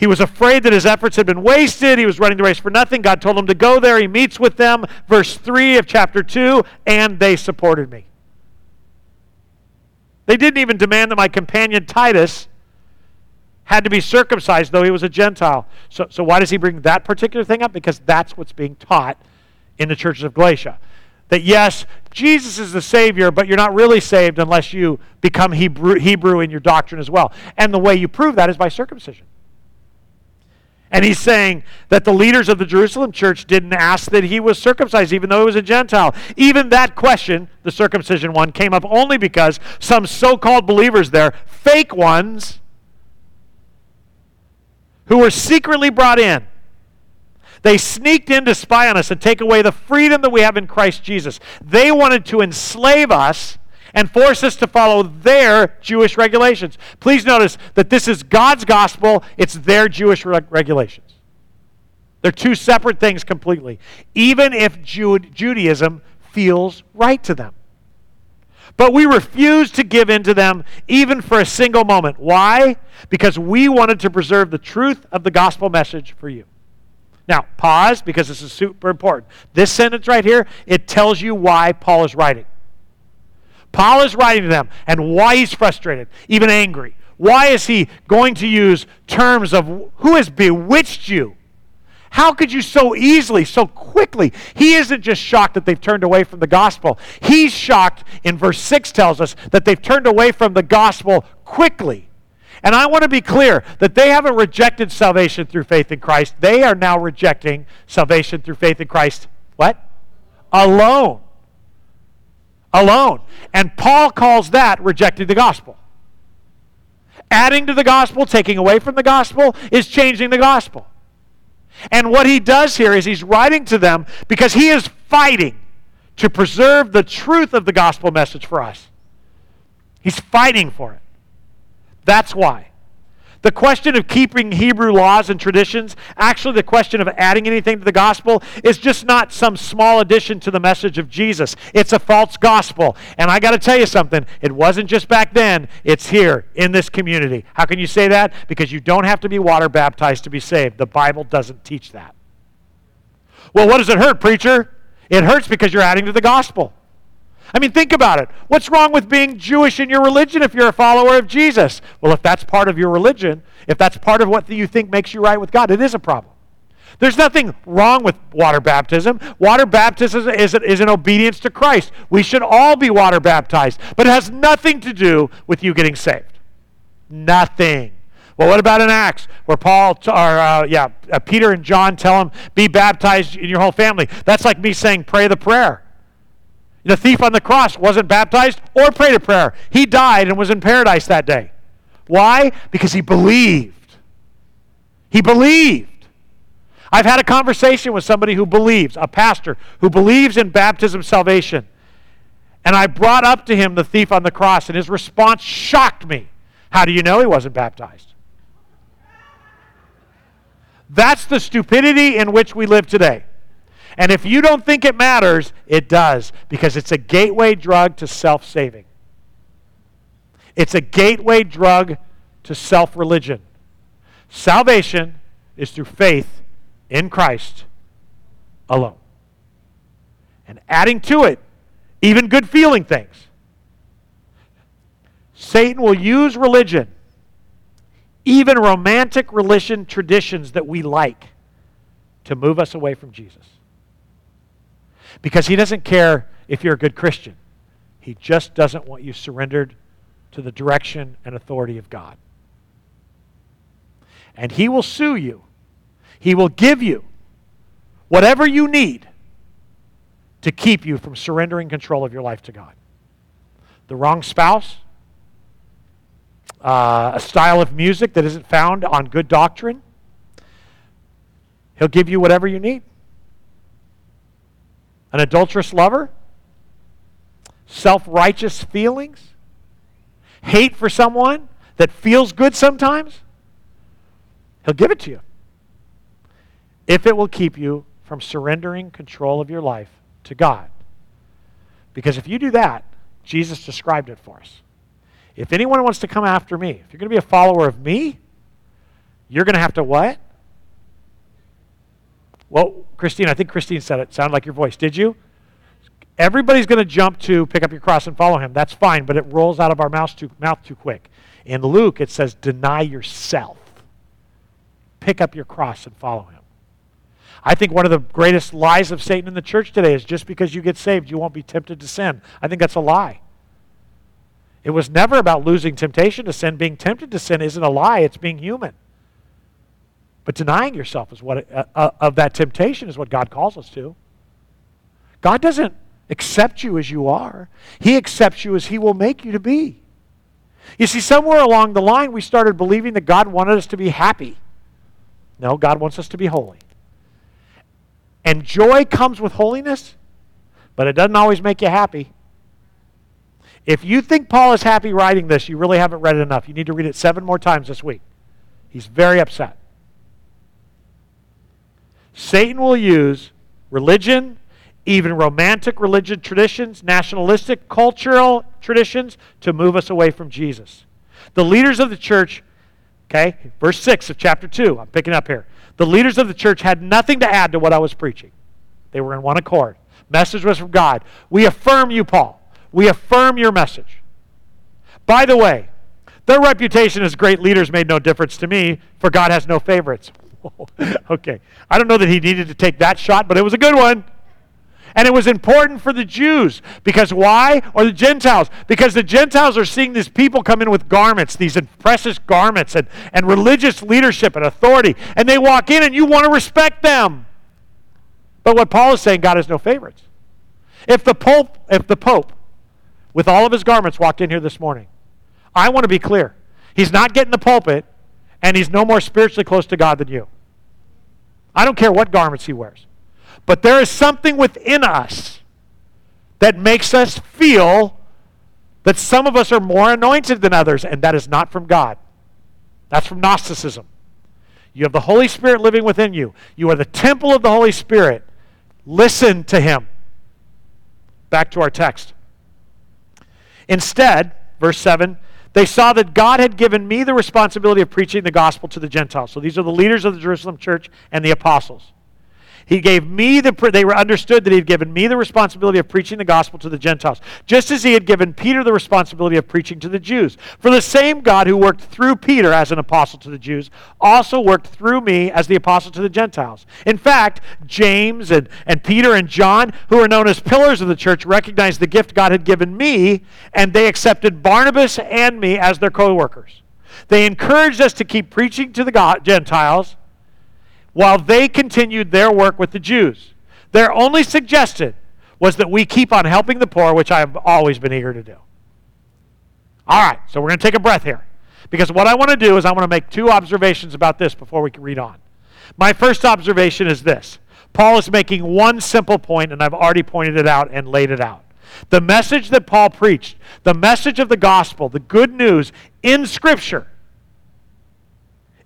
He was afraid that his efforts had been wasted. He was running the race for nothing. God told him to go there. He meets with them, verse 3 of chapter 2, and they supported me. They didn't even demand that my companion Titus had to be circumcised, though he was a Gentile. So, so why does he bring that particular thing up? Because that's what's being taught in the churches of Galatia. That yes, Jesus is the Savior, but you're not really saved unless you become Hebrew, Hebrew in your doctrine as well. And the way you prove that is by circumcision. And he's saying that the leaders of the Jerusalem church didn't ask that he was circumcised, even though he was a Gentile. Even that question, the circumcision one, came up only because some so called believers there, fake ones, who were secretly brought in, they sneaked in to spy on us and take away the freedom that we have in Christ Jesus. They wanted to enslave us and force us to follow their Jewish regulations. Please notice that this is God's gospel, it's their Jewish reg- regulations. They're two separate things completely, even if Judaism feels right to them. But we refuse to give in to them even for a single moment. Why? Because we wanted to preserve the truth of the gospel message for you. Now, pause because this is super important. This sentence right here, it tells you why Paul is writing. Paul is writing to them, and why he's frustrated, even angry. Why is he going to use terms of who has bewitched you? How could you so easily, so quickly? He isn't just shocked that they've turned away from the gospel. He's shocked, in verse 6 tells us, that they've turned away from the gospel quickly. And I want to be clear that they haven't rejected salvation through faith in Christ. They are now rejecting salvation through faith in Christ. What? Alone. Alone. And Paul calls that rejecting the gospel. Adding to the gospel, taking away from the gospel, is changing the gospel. And what he does here is he's writing to them because he is fighting to preserve the truth of the gospel message for us. He's fighting for it. That's why. The question of keeping Hebrew laws and traditions, actually, the question of adding anything to the gospel, is just not some small addition to the message of Jesus. It's a false gospel. And I got to tell you something. It wasn't just back then, it's here in this community. How can you say that? Because you don't have to be water baptized to be saved. The Bible doesn't teach that. Well, what does it hurt, preacher? It hurts because you're adding to the gospel. I mean, think about it. What's wrong with being Jewish in your religion if you're a follower of Jesus? Well, if that's part of your religion, if that's part of what you think makes you right with God, it is a problem. There's nothing wrong with water baptism. Water baptism is, is, an obedience to Christ. We should all be water baptized, but it has nothing to do with you getting saved. Nothing. Well, what about in Acts where Paul, or uh, yeah, uh, Peter and John tell him, be baptized in your whole family? That's like me saying, pray the prayer. The thief on the cross wasn't baptized or prayed a prayer. He died and was in paradise that day. Why? Because he believed. He believed. I've had a conversation with somebody who believes, a pastor who believes in baptism salvation. And I brought up to him the thief on the cross, and his response shocked me. How do you know he wasn't baptized? That's the stupidity in which we live today. And if you don't think it matters, it does, because it's a gateway drug to self saving. It's a gateway drug to self religion. Salvation is through faith in Christ alone. And adding to it, even good feeling things. Satan will use religion, even romantic religion traditions that we like, to move us away from Jesus. Because he doesn't care if you're a good Christian. He just doesn't want you surrendered to the direction and authority of God. And he will sue you. He will give you whatever you need to keep you from surrendering control of your life to God. The wrong spouse, uh, a style of music that isn't found on good doctrine. He'll give you whatever you need an adulterous lover, self righteous feelings, hate for someone that feels good sometimes, He'll give it to you. If it will keep you from surrendering control of your life to God. Because if you do that, Jesus described it for us. If anyone wants to come after me, if you're going to be a follower of me, you're going to have to what? Well, Christine, I think Christine said it. Sounded like your voice. Did you? Everybody's going to jump to pick up your cross and follow him. That's fine, but it rolls out of our mouth too, mouth too quick. In Luke, it says, deny yourself. Pick up your cross and follow him. I think one of the greatest lies of Satan in the church today is just because you get saved, you won't be tempted to sin. I think that's a lie. It was never about losing temptation to sin. Being tempted to sin isn't a lie, it's being human. But denying yourself is what uh, uh, of that temptation is what God calls us to. God doesn't accept you as you are. He accepts you as he will make you to be. You see, somewhere along the line, we started believing that God wanted us to be happy. No, God wants us to be holy. And joy comes with holiness, but it doesn't always make you happy. If you think Paul is happy writing this, you really haven't read it enough. You need to read it seven more times this week. He's very upset. Satan will use religion, even romantic religious traditions, nationalistic cultural traditions to move us away from Jesus. The leaders of the church, okay, verse 6 of chapter 2, I'm picking up here. The leaders of the church had nothing to add to what I was preaching. They were in one accord. Message was from God. We affirm you, Paul. we affirm your message. By the way, their reputation as great leaders made no difference to me, for God has no favorites. okay. I don't know that he needed to take that shot, but it was a good one. And it was important for the Jews. Because why? Or the Gentiles? Because the Gentiles are seeing these people come in with garments, these precious garments, and, and religious leadership and authority. And they walk in and you want to respect them. But what Paul is saying, God has no favorites. If the Pope, if the Pope, with all of his garments, walked in here this morning, I want to be clear. He's not getting the pulpit, and he's no more spiritually close to God than you. I don't care what garments he wears. But there is something within us that makes us feel that some of us are more anointed than others, and that is not from God. That's from Gnosticism. You have the Holy Spirit living within you. You are the temple of the Holy Spirit. Listen to Him. Back to our text. Instead, verse 7 they saw that God had given me the responsibility of preaching the gospel to the Gentiles. So these are the leaders of the Jerusalem church and the apostles. He gave me the, they understood that he had given me the responsibility of preaching the gospel to the Gentiles, just as he had given Peter the responsibility of preaching to the Jews. For the same God who worked through Peter as an apostle to the Jews also worked through me as the apostle to the Gentiles. In fact, James and, and Peter and John, who are known as pillars of the church, recognized the gift God had given me, and they accepted Barnabas and me as their co workers. They encouraged us to keep preaching to the Gentiles while they continued their work with the Jews. Their only suggestion was that we keep on helping the poor, which I have always been eager to do. All right, so we're going to take a breath here. Because what I want to do is I want to make two observations about this before we can read on. My first observation is this Paul is making one simple point, and I've already pointed it out and laid it out. The message that Paul preached, the message of the gospel, the good news in Scripture,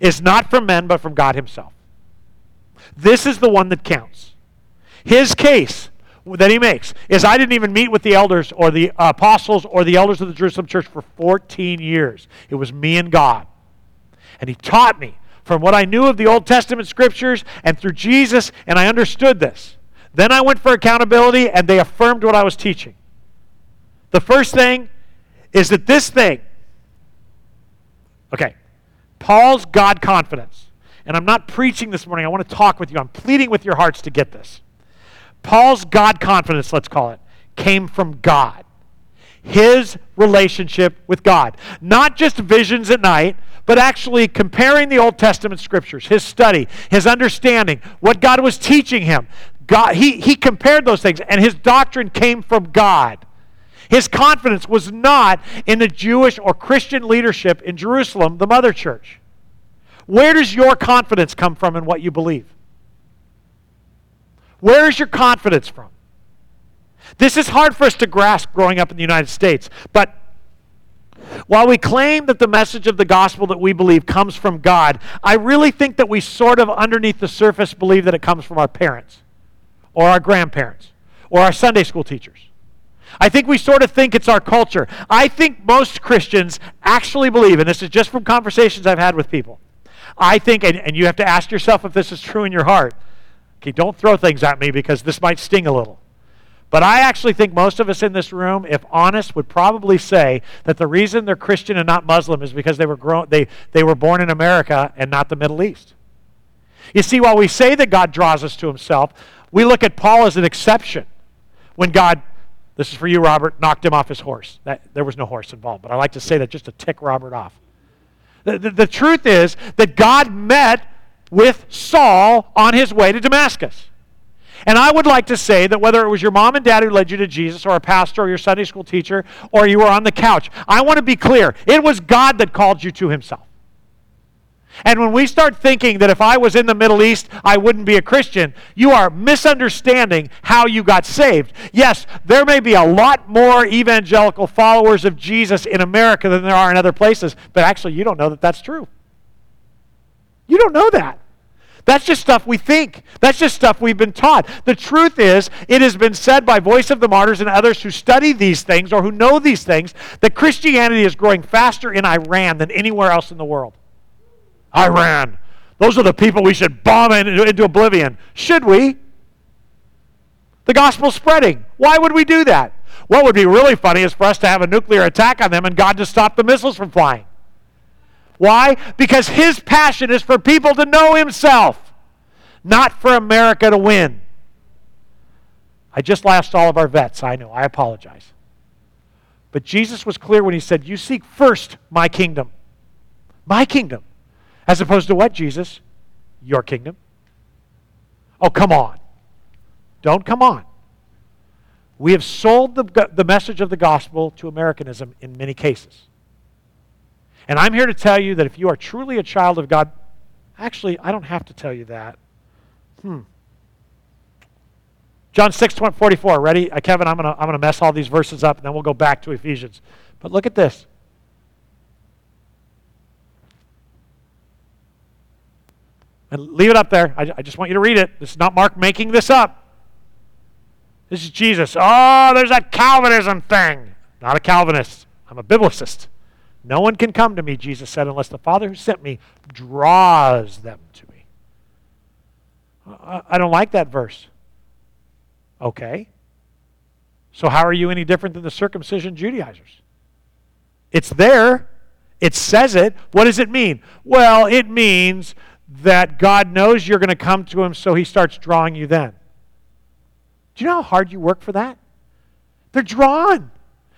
is not from men, but from God Himself. This is the one that counts. His case that he makes is I didn't even meet with the elders or the apostles or the elders of the Jerusalem church for 14 years. It was me and God. And he taught me from what I knew of the Old Testament scriptures and through Jesus, and I understood this. Then I went for accountability, and they affirmed what I was teaching. The first thing is that this thing, okay, Paul's God confidence and I'm not preaching this morning. I want to talk with you. I'm pleading with your hearts to get this. Paul's God confidence, let's call it, came from God. His relationship with God. Not just visions at night, but actually comparing the Old Testament scriptures, his study, his understanding, what God was teaching him. God, he, he compared those things, and his doctrine came from God. His confidence was not in the Jewish or Christian leadership in Jerusalem, the mother church. Where does your confidence come from in what you believe? Where is your confidence from? This is hard for us to grasp growing up in the United States, but while we claim that the message of the gospel that we believe comes from God, I really think that we sort of underneath the surface believe that it comes from our parents or our grandparents or our Sunday school teachers. I think we sort of think it's our culture. I think most Christians actually believe, and this is just from conversations I've had with people, I think, and, and you have to ask yourself if this is true in your heart. Okay, don't throw things at me because this might sting a little. But I actually think most of us in this room, if honest, would probably say that the reason they're Christian and not Muslim is because they were, grown, they, they were born in America and not the Middle East. You see, while we say that God draws us to himself, we look at Paul as an exception. When God, this is for you, Robert, knocked him off his horse. That, there was no horse involved, but I like to say that just to tick Robert off. The, the, truth is that God met with Saul on his way to Damascus. And I would like to say that whether it was your mom and dad who led you to Jesus, or a pastor, or your Sunday school teacher, or you were on the couch, I want to be clear. It was God that called you to himself. And when we start thinking that if I was in the Middle East, I wouldn't be a Christian, you are misunderstanding how you got saved. Yes, there may be a lot more evangelical followers of Jesus in America than there are in other places, but actually, you don't know that that's true. You don't know that. That's just stuff we think. That's just stuff we've been taught. The truth is, it has been said by Voice of the Martyrs and others who study these things or who know these things that Christianity is growing faster in Iran than anywhere else in the world. Iran. Those are the people we should bomb into, into oblivion. Should we? The gospel's spreading. Why would we do that? What would be really funny is for us to have a nuclear attack on them and God to stop the missiles from flying. Why? Because his passion is for people to know himself, not for America to win. I just lost all of our vets. I know. I apologize. But Jesus was clear when he said, You seek first my kingdom. My kingdom. As opposed to what, Jesus? Your kingdom. Oh, come on. Don't come on. We have sold the, the message of the gospel to Americanism in many cases. And I'm here to tell you that if you are truly a child of God, actually, I don't have to tell you that. Hmm. John 6, 44. Ready? Uh, Kevin, I'm going to I'm going to mess all these verses up, and then we'll go back to Ephesians. But look at this. And leave it up there. I, I just want you to read it. This is not Mark making this up. This is Jesus. Oh, there's that Calvinism thing. Not a Calvinist. I'm a biblicist. No one can come to me, Jesus said, unless the Father who sent me draws them to me. I don't like that verse. Okay. So, how are you any different than the circumcision Judaizers? It's there, it says it. What does it mean? Well, it means that God knows you're going to come to Him, so He starts drawing you then. Do you know how hard you work for that? They're drawn.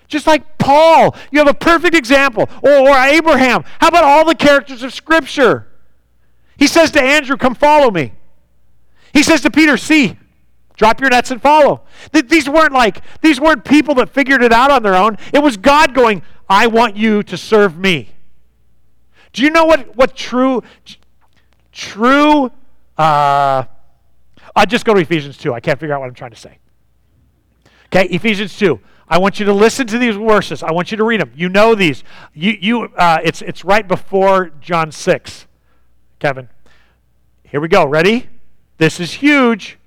Just like Paul, you have a perfect example. Or, or, Abraham. How about all the characters of Scripture? He says to Andrew, Come follow me. He says to Peter, See, drop your nets and follow. These weren't like, these weren't people that figured it out on their own. It was God going, I want you to serve me. Do you know what, what true, true, uh, I'll just go to Ephesians 2. I can't figure out what I'm trying to say. Okay, Ephesians 2. I want you to listen to these verses. I want you to read them. You know these. You, you, uh, it's, it's right before John 6. Kevin. Here we go. Ready? This is huge.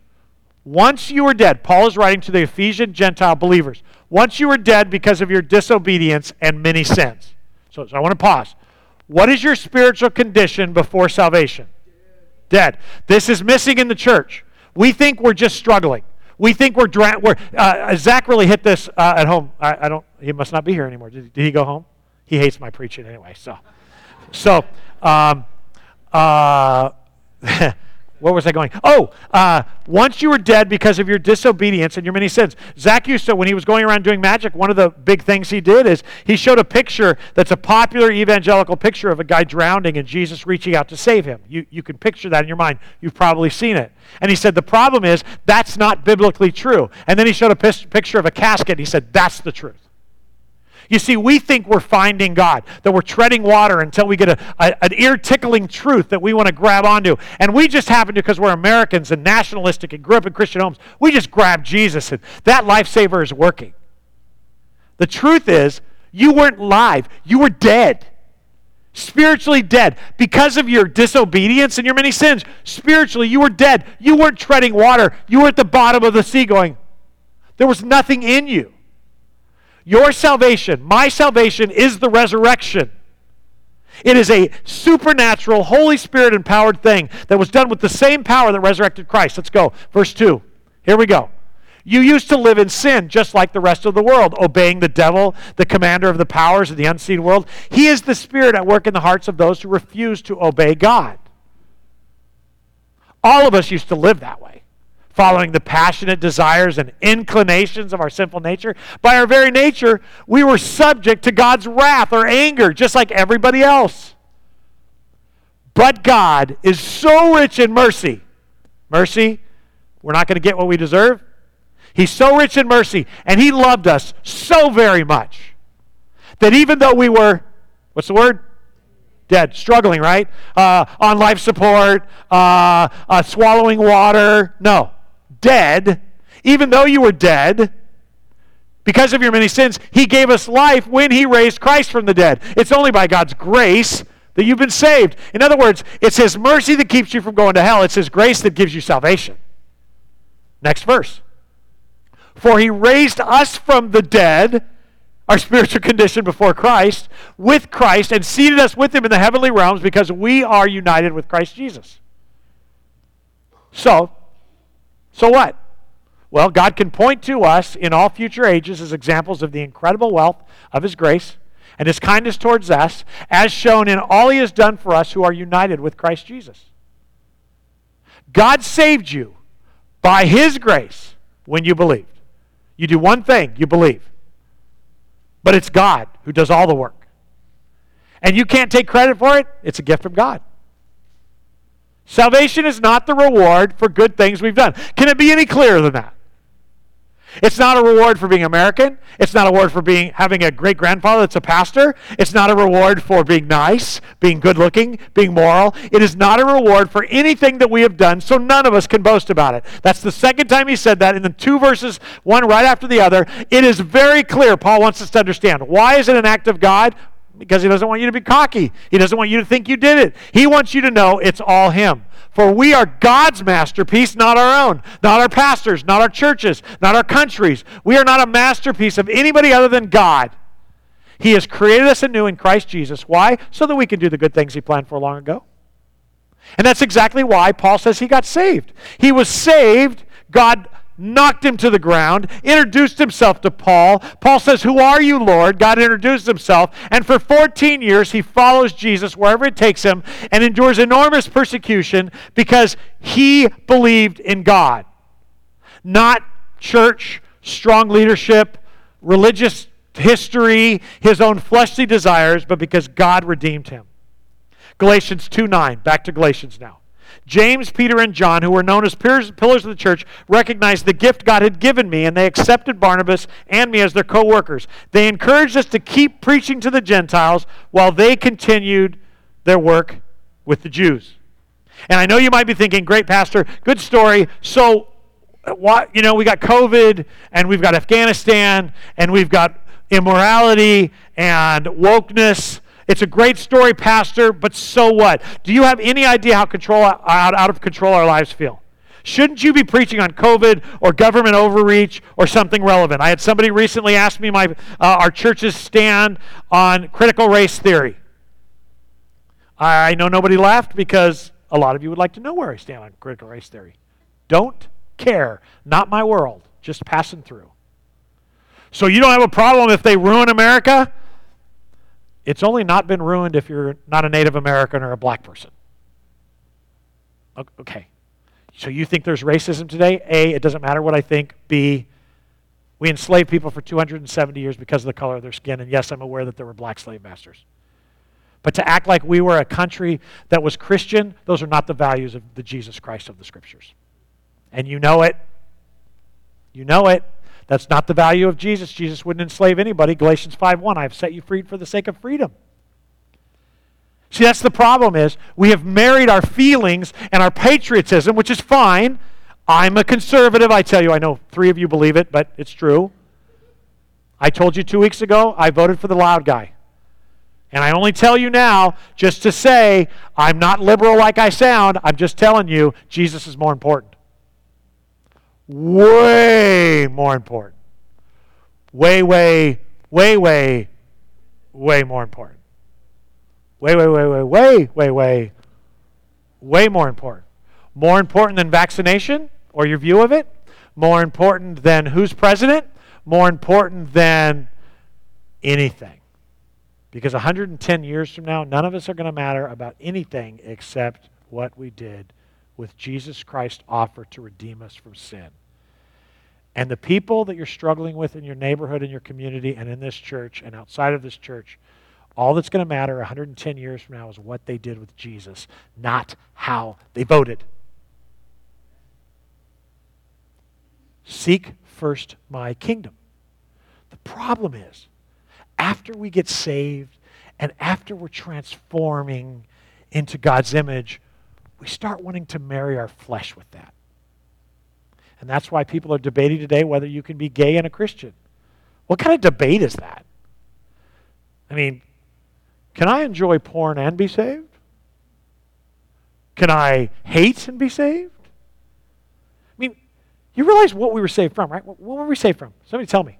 Once you were dead, Paul is writing to the Ephesian Gentile believers. Once you were dead because of your disobedience and many sins. So, so I want to pause. What is your spiritual condition before salvation? Dead. This is missing in the church. We think we're just struggling. We think we're, dra- we're uh, Zach really hit this uh, at home. I, I, don't. He must not be here anymore. Did, did, he go home? He hates my preaching anyway. So, so, um, uh, where was I going? Oh, uh, once you were dead because of your disobedience and your many sins. Zach used to, when he was going around doing magic, one of the big things he did is he showed a picture that's a popular evangelical picture of a guy drowning and Jesus reaching out to save him. You, you can picture that in your mind. You've probably seen it. And he said, the problem is that's not biblically true. And then he showed a picture of a casket and he said, that's the truth. You see, we think we're finding God, that we're treading water until we get a, a an ear tickling truth that we want to grab onto. And we just happen to, because we're Americans and nationalistic and grew up in Christian homes, we just grab Jesus and that lifesaver is working. The truth is, you weren't live, you were dead. Spiritually dead because of your disobedience and your many sins. Spiritually, you were dead. You weren't treading water. You were at the bottom of the sea going, there was nothing in you. Your salvation, my salvation, is the resurrection. It is a supernatural, Holy Spirit empowered thing that was done with the same power that resurrected Christ. Let's go. Verse 2. Here we go. You used to live in sin just like the rest of the world, obeying the devil, the commander of the powers of the unseen world. He is the spirit at work in the hearts of those who refuse to obey God. All of us used to live that way following the passionate desires and inclinations of our sinful nature. By our very nature, we were subject to God's wrath or anger, just like everybody else. But God is so rich in mercy. Mercy, we're not going to get what we deserve. He's so rich in mercy, and He loved us so very much that even though we were, what's the word? Dead, struggling, right? Uh, on life support, uh, uh, swallowing water. No dead, even though you were dead, because of your many sins, He gave us life when He raised Christ from the dead. It's only by God's grace that you've been saved. In other words, it's His mercy that keeps you from going to hell, it's His grace that gives you salvation. Next verse. For He raised us from the dead our spiritual condition before Christ, with Christ, and seated us with Him in the heavenly realms because we are united with Christ Jesus. So, so what? Well, God can point to us in all future ages as examples of the incredible wealth of His grace and His kindness towards us, as shown in all He has done for us who are united with Christ Jesus. God saved you by His grace when you believed. You do one thing, you believe. But it's God who does all the work. And you can't take credit for it, it's a gift from God. Salvation is not the reward for good things we've done. Can it be any clearer than that? It's not a reward for being American. It's not a reward for being having a great grandfather that's a pastor. It's not a reward for being nice, being good looking, being moral. It is not a reward for anything that we have done, so none of us can boast about it. That's the second time he said that in the two verses, one right after the other. It is very clear. Paul wants us to understand. Why is it an act of God? Because he doesn't want you to be cocky. He doesn't want you to think you did it. He wants you to know it's all him. For we are God's masterpiece, not our own. Not our pastors, not our churches, not our countries. We are not a masterpiece of anybody other than God. He has created us anew in Christ Jesus. Why? So that we can do the good things He planned for long ago. And that's exactly why Paul says he got saved. He was saved. God knocked him to the ground, introduced himself to Paul. Paul says, Who are you, Lord? God introduced himself. And for 14 years, he follows Jesus wherever it takes him and endures enormous persecution because he believed in God. Not church, strong leadership, religious history, his own fleshly desires, but because God redeemed him. Galatians 2 9. Back to Galatians now. James, Peter, and John, who were known as pillars of the church, recognized the gift God had given me, and they accepted Barnabas and me as their co workers. They encouraged us to keep preaching to the Gentiles while they continued their work with the Jews. And I know you might be thinking, great, Pastor, good story. So, what, you know, we got COVID, and we've got Afghanistan, and we've got immorality and wokeness it's a great story, Pastor, but so what? Do you have any idea how control, out, out of control our lives feel? Shouldn't you be preaching on COVID or government overreach or something relevant? I had somebody recently ask me my, uh, our church's stand on critical race theory. I know nobody laughed because a lot of you would like to know where I stand on critical race theory. Don't care. Not my world. Just passing through. So you don't have a problem if they ruin America? It's only not been ruined if you're not a Native American or a black person. Okay. So you think there's racism today? A, it doesn't matter what I think. B, we enslaved people for 270 years because of the color of their skin. And yes, I'm aware that there were black slave masters. But to act like we were a country that was Christian, those are not the values of the Jesus Christ of the Scriptures. And you know it. You know it. That's not the value of Jesus. Jesus wouldn't enslave anybody. Galatians 5:1, I have set you free for the sake of freedom. See, that's the problem is we have married our feelings and our patriotism, which is fine. I'm a conservative. I tell you, I know three of you believe it, but it's true. I told you two weeks ago, I voted for the loud guy. And I only tell you now just to say I'm not liberal like I sound. I'm just telling you Jesus is more important way more important. Way, way, way, way, way more important. Way, way, way, way, way, way, way, way more important. More important than vaccination or your view of it. More important than who's president. More important than anything. Because 110 years from now, none of us are going to matter about anything except what we did with Jesus Christ's offer to redeem us from sin. And the people that you're struggling with in your neighborhood, in your community, and in this church and outside of this church, all that's going to matter 110 years from now is what they did with Jesus, not how they voted. Seek first my kingdom. The problem is, after we get saved and after we're transforming into God's image, we start wanting to marry our flesh with that. And that's why people are debating today whether you can be gay and a Christian. What kind of debate is that? I mean, can I enjoy porn and be saved? Can I hate and be saved? I mean, you realize what we were saved from, right? What were we saved from? Somebody tell me.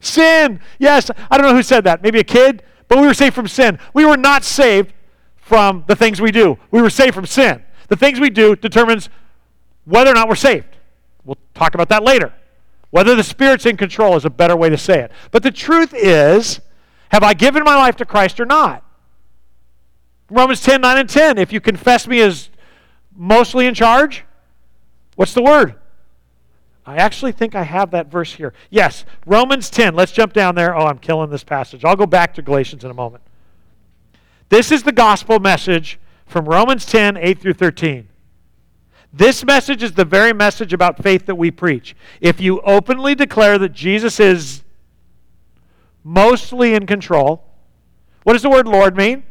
Sin. Yes, I don't know who said that. Maybe a kid, but we were saved from sin. We were not saved from the things we do. We were saved from sin. The things we do determines whether or not we're saved. We'll talk about that later. Whether the Spirit's in control is a better way to say it. But the truth is, have I given my life to Christ or not? Romans 10, 9, and 10. If you confess me as mostly in charge, what's the word? I actually think I have that verse here. Yes, Romans 10. Let's jump down there. Oh, I'm killing this passage. I'll go back to Galatians in a moment. This is the gospel message from Romans 10, 8 through 13. This message is the very message about faith that we preach. If you openly declare that Jesus is mostly in control, what does the word Lord mean?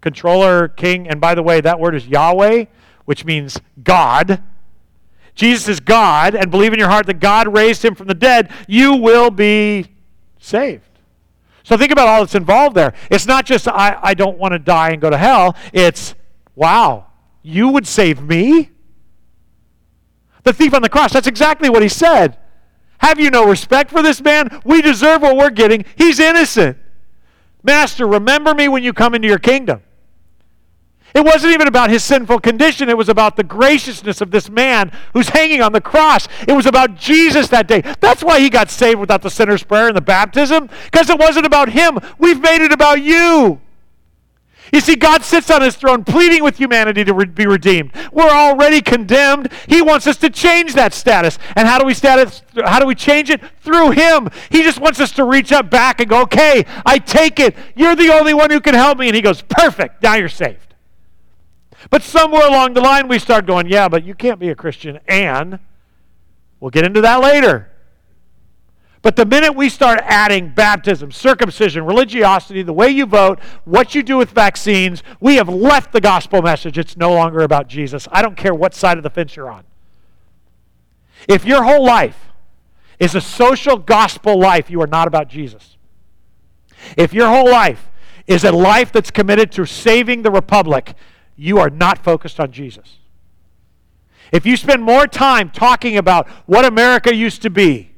Controller, king, and by the way, that word is Yahweh, which means God. Jesus is God, and believe in your heart that God raised him from the dead, you will be saved. So think about all that's involved there. It's not just, I, I don't want to die and go to hell. It's, wow, you would save me? The thief on the cross, that's exactly what he said. Have you no respect for this man? We deserve what we're getting. He's innocent. Master, remember me when you come into your kingdom. It wasn't even about his sinful condition. It was about the graciousness of this man who's hanging on the cross. It was about Jesus that day. That's why he got saved without the sinner's prayer and the baptism, because it wasn't about him. We've made it about you. You see, God sits on his throne pleading with humanity to re- be redeemed. We're already condemned. He wants us to change that status. And how do we status how do we change it? Through him. He just wants us to reach up back and go, "Okay, I take it. You're the only one who can help me." And he goes, "Perfect. Now you're saved." But somewhere along the line we start going, "Yeah, but you can't be a Christian and we'll get into that later." But the minute we start adding baptism, circumcision, religiosity, the way you vote, what you do with vaccines, we have left the gospel message. It's no longer about Jesus. I don't care what side of the fence you're on. If your whole life is a social gospel life, you are not about Jesus. If your whole life is a life that's committed to saving the republic, you are not focused on Jesus. If you spend more time talking about what America used to be,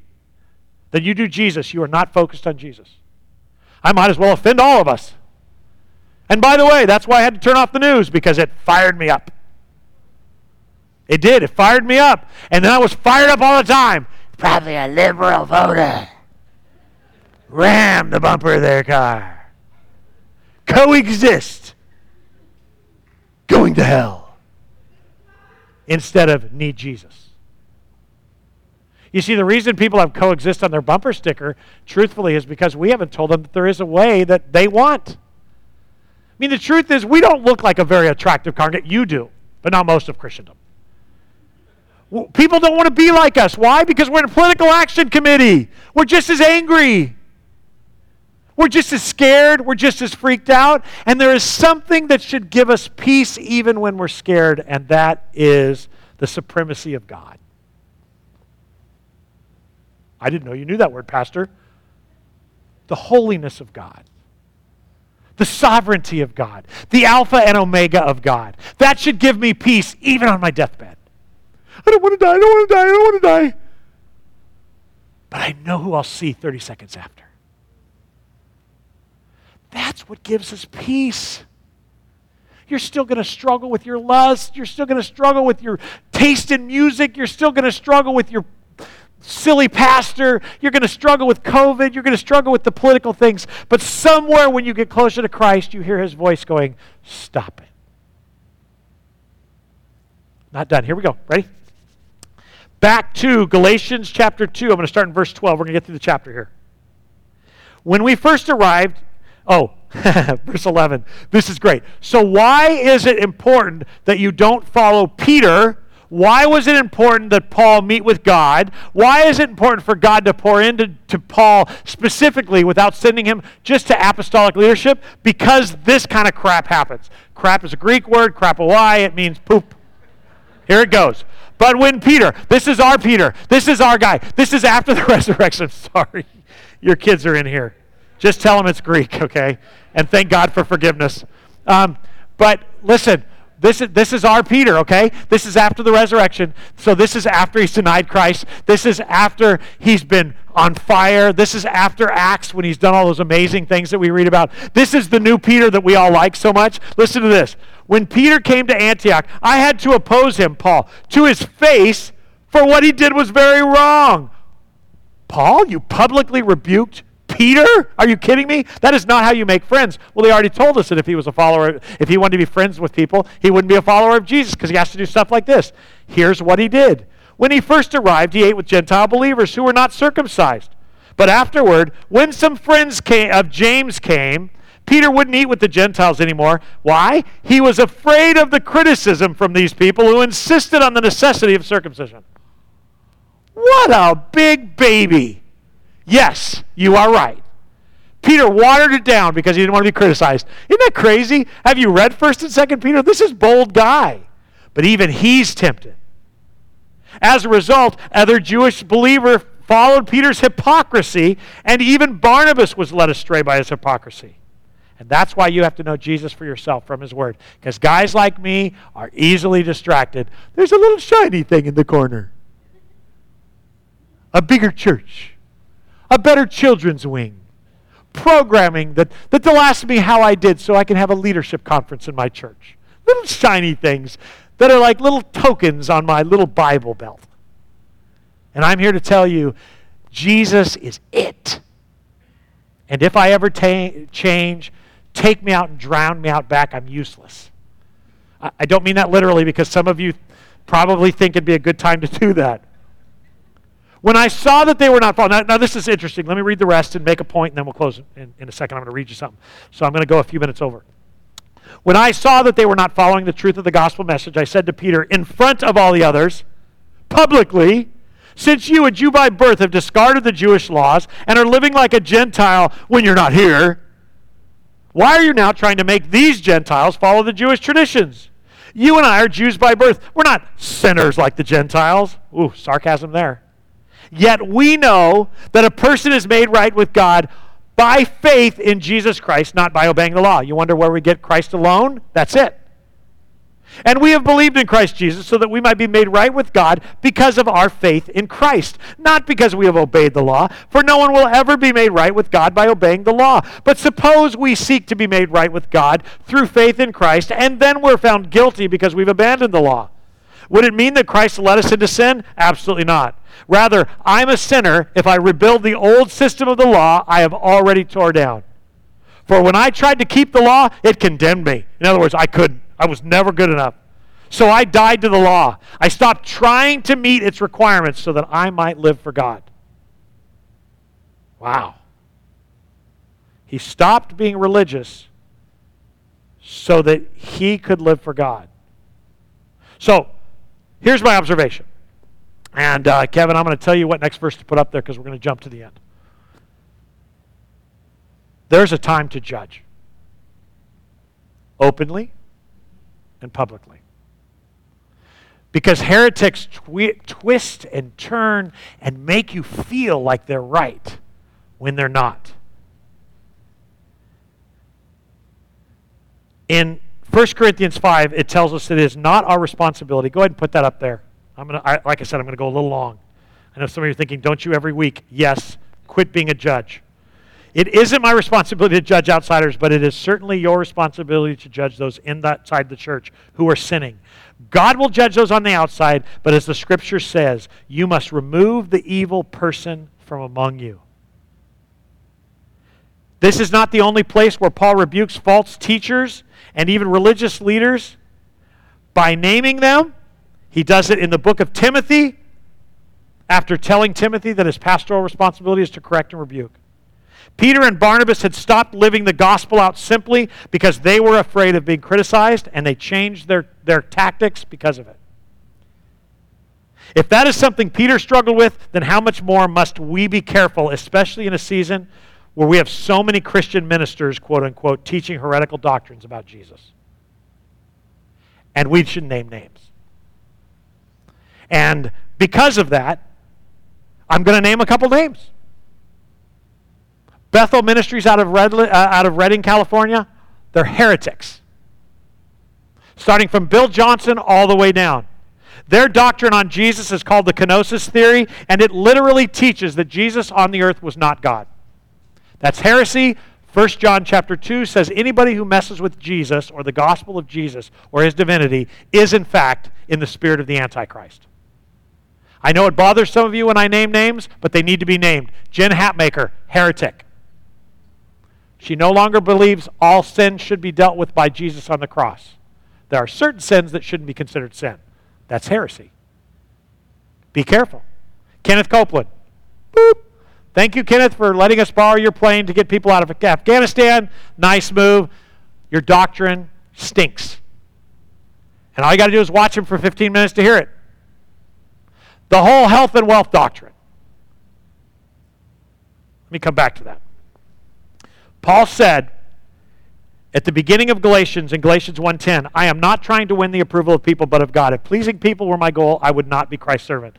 than you do Jesus, you are not focused on Jesus. I might as well offend all of us. And by the way, that's why I had to turn off the news because it fired me up. It did. It fired me up. And then I was fired up all the time. Probably a liberal voter. Ram the bumper of their car. Coexist. Going to hell. Instead of need Jesus. You see, the reason people have coexist on their bumper sticker, truthfully, is because we haven't told them that there is a way that they want. I mean, the truth is, we don't look like a very attractive congregation. You do, but not most of Christendom. People don't want to be like us. Why? Because we're in a political action committee. We're just as angry. We're just as scared. We're just as freaked out. And there is something that should give us peace even when we're scared, and that is the supremacy of God. I didn't know you knew that word, Pastor. The holiness of God, the sovereignty of God, the Alpha and Omega of God. That should give me peace even on my deathbed. I don't want to die. I don't want to die. I don't want to die. But I know who I'll see 30 seconds after. That's what gives us peace. You're still going to struggle with your lust. You're still going to struggle with your taste in music. You're still going to struggle with your silly pastor. You're going to struggle with COVID. You're going to struggle with the political things. But somewhere when you get closer to Christ, you hear his voice going, Stop it. Not done. Here we go. Ready? Back to Galatians chapter 2. I'm going to start in verse 12. We're going to get through the chapter here. When we first arrived, oh, verse 11. This is great. So, why is it important that you don't follow Peter? Why was it important that Paul meet with God? Why is it important for God to pour into to Paul specifically without sending him just to apostolic leadership? Because this kind of crap happens. Crap is a Greek word, crapoi, it means poop. Here it goes. But when Peter, this is our Peter, this is our guy, this is after the resurrection. Sorry, your kids are in here. Just tell them it's Greek, okay? And thank God for forgiveness. Um, but listen, this is, this is our Peter, okay? This is after the resurrection. So this is after he's denied Christ. This is after he's been on fire. This is after Acts when he's done all those amazing things that we read about. This is the new Peter that we all like so much. Listen to this. When Peter came to Antioch, I had to oppose him, Paul, to his face, for what he did was very wrong. Paul, you publicly rebuked Peter? Are you kidding me? That is not how you make friends. Well, he already told us that if he was a follower, if he wanted to be friends with people, he wouldn't be a follower of Jesus because he has to do stuff like this. Here's what he did. When he first arrived, he ate with Gentile believers who were not circumcised. But afterward, when some friends came, of James came, Peter wouldn't eat with the Gentiles anymore. Why? He was afraid of the criticism from these people who insisted on the necessity of circumcision. What a big baby. Yes, you are right. Peter watered it down because he didn't want to be criticized. Isn't that crazy? Have you read 1st and 2nd Peter? This is bold guy. But even he's tempted. As a result, other Jewish believer followed Peter's hypocrisy, and even Barnabas was led astray by his hypocrisy. And that's why you have to know Jesus for yourself from his word. Because guys like me are easily distracted. There's a little shiny thing in the corner. A bigger church. A better children's wing. Programming that, that they'll ask me how I did so I can have a leadership conference in my church. Little shiny things that are like little tokens on my little Bible belt. And I'm here to tell you Jesus is it. And if I ever ta- change, take me out and drown me out back, I'm useless. I, I don't mean that literally because some of you probably think it'd be a good time to do that. When I saw that they were not following, now, now, this is interesting. Let me read the rest and make a point, and then we'll close in, in a second. I'm going to read you something. So I'm going to go a few minutes over. When I saw that they were not following the truth of the gospel message, I said to Peter, in front of all the others, publicly, since you, a Jew by birth, have discarded the Jewish laws and are living like a Gentile when you're not here, why are you now trying to make these Gentiles follow the Jewish traditions? You and I are Jews by birth. We're not sinners like the Gentiles. Ooh, sarcasm there. Yet we know that a person is made right with God by faith in Jesus Christ, not by obeying the law. You wonder where we get Christ alone? That's it. And we have believed in Christ Jesus so that we might be made right with God because of our faith in Christ, not because we have obeyed the law, for no one will ever be made right with God by obeying the law. But suppose we seek to be made right with God through faith in Christ, and then we're found guilty because we've abandoned the law. Would it mean that Christ led us into sin? Absolutely not. Rather, I'm a sinner if I rebuild the old system of the law I have already tore down. For when I tried to keep the law, it condemned me. In other words, I couldn't. I was never good enough. So I died to the law. I stopped trying to meet its requirements so that I might live for God. Wow. He stopped being religious so that he could live for God. So, here's my observation. And uh, Kevin, I'm going to tell you what next verse to put up there because we're going to jump to the end. There's a time to judge openly and publicly. Because heretics twi- twist and turn and make you feel like they're right when they're not. In 1 Corinthians 5, it tells us it is not our responsibility. Go ahead and put that up there. I'm gonna, I, like I said, I'm going to go a little long. I know some of you are thinking, don't you every week? Yes, quit being a judge. It isn't my responsibility to judge outsiders, but it is certainly your responsibility to judge those inside the church who are sinning. God will judge those on the outside, but as the scripture says, you must remove the evil person from among you. This is not the only place where Paul rebukes false teachers and even religious leaders by naming them. He does it in the book of Timothy after telling Timothy that his pastoral responsibility is to correct and rebuke. Peter and Barnabas had stopped living the gospel out simply because they were afraid of being criticized, and they changed their, their tactics because of it. If that is something Peter struggled with, then how much more must we be careful, especially in a season where we have so many Christian ministers, quote unquote, teaching heretical doctrines about Jesus? And we should name names. And because of that, I'm going to name a couple names. Bethel Ministries out of, Red, uh, out of Redding, California, they're heretics. starting from Bill Johnson all the way down. Their doctrine on Jesus is called the kenosis theory, and it literally teaches that Jesus on the earth was not God. That's heresy. 1 John chapter 2 says anybody who messes with Jesus or the gospel of Jesus or his divinity is in fact in the spirit of the Antichrist. I know it bothers some of you when I name names, but they need to be named. Jen Hatmaker, heretic. She no longer believes all sin should be dealt with by Jesus on the cross. There are certain sins that shouldn't be considered sin. That's heresy. Be careful. Kenneth Copeland. Boop. Thank you, Kenneth, for letting us borrow your plane to get people out of Afghanistan. Nice move. Your doctrine stinks. And all you got to do is watch him for 15 minutes to hear it. The whole health and wealth doctrine. Let me come back to that. Paul said at the beginning of Galatians in Galatians 1:10, I am not trying to win the approval of people but of God. If pleasing people were my goal, I would not be Christ's servant.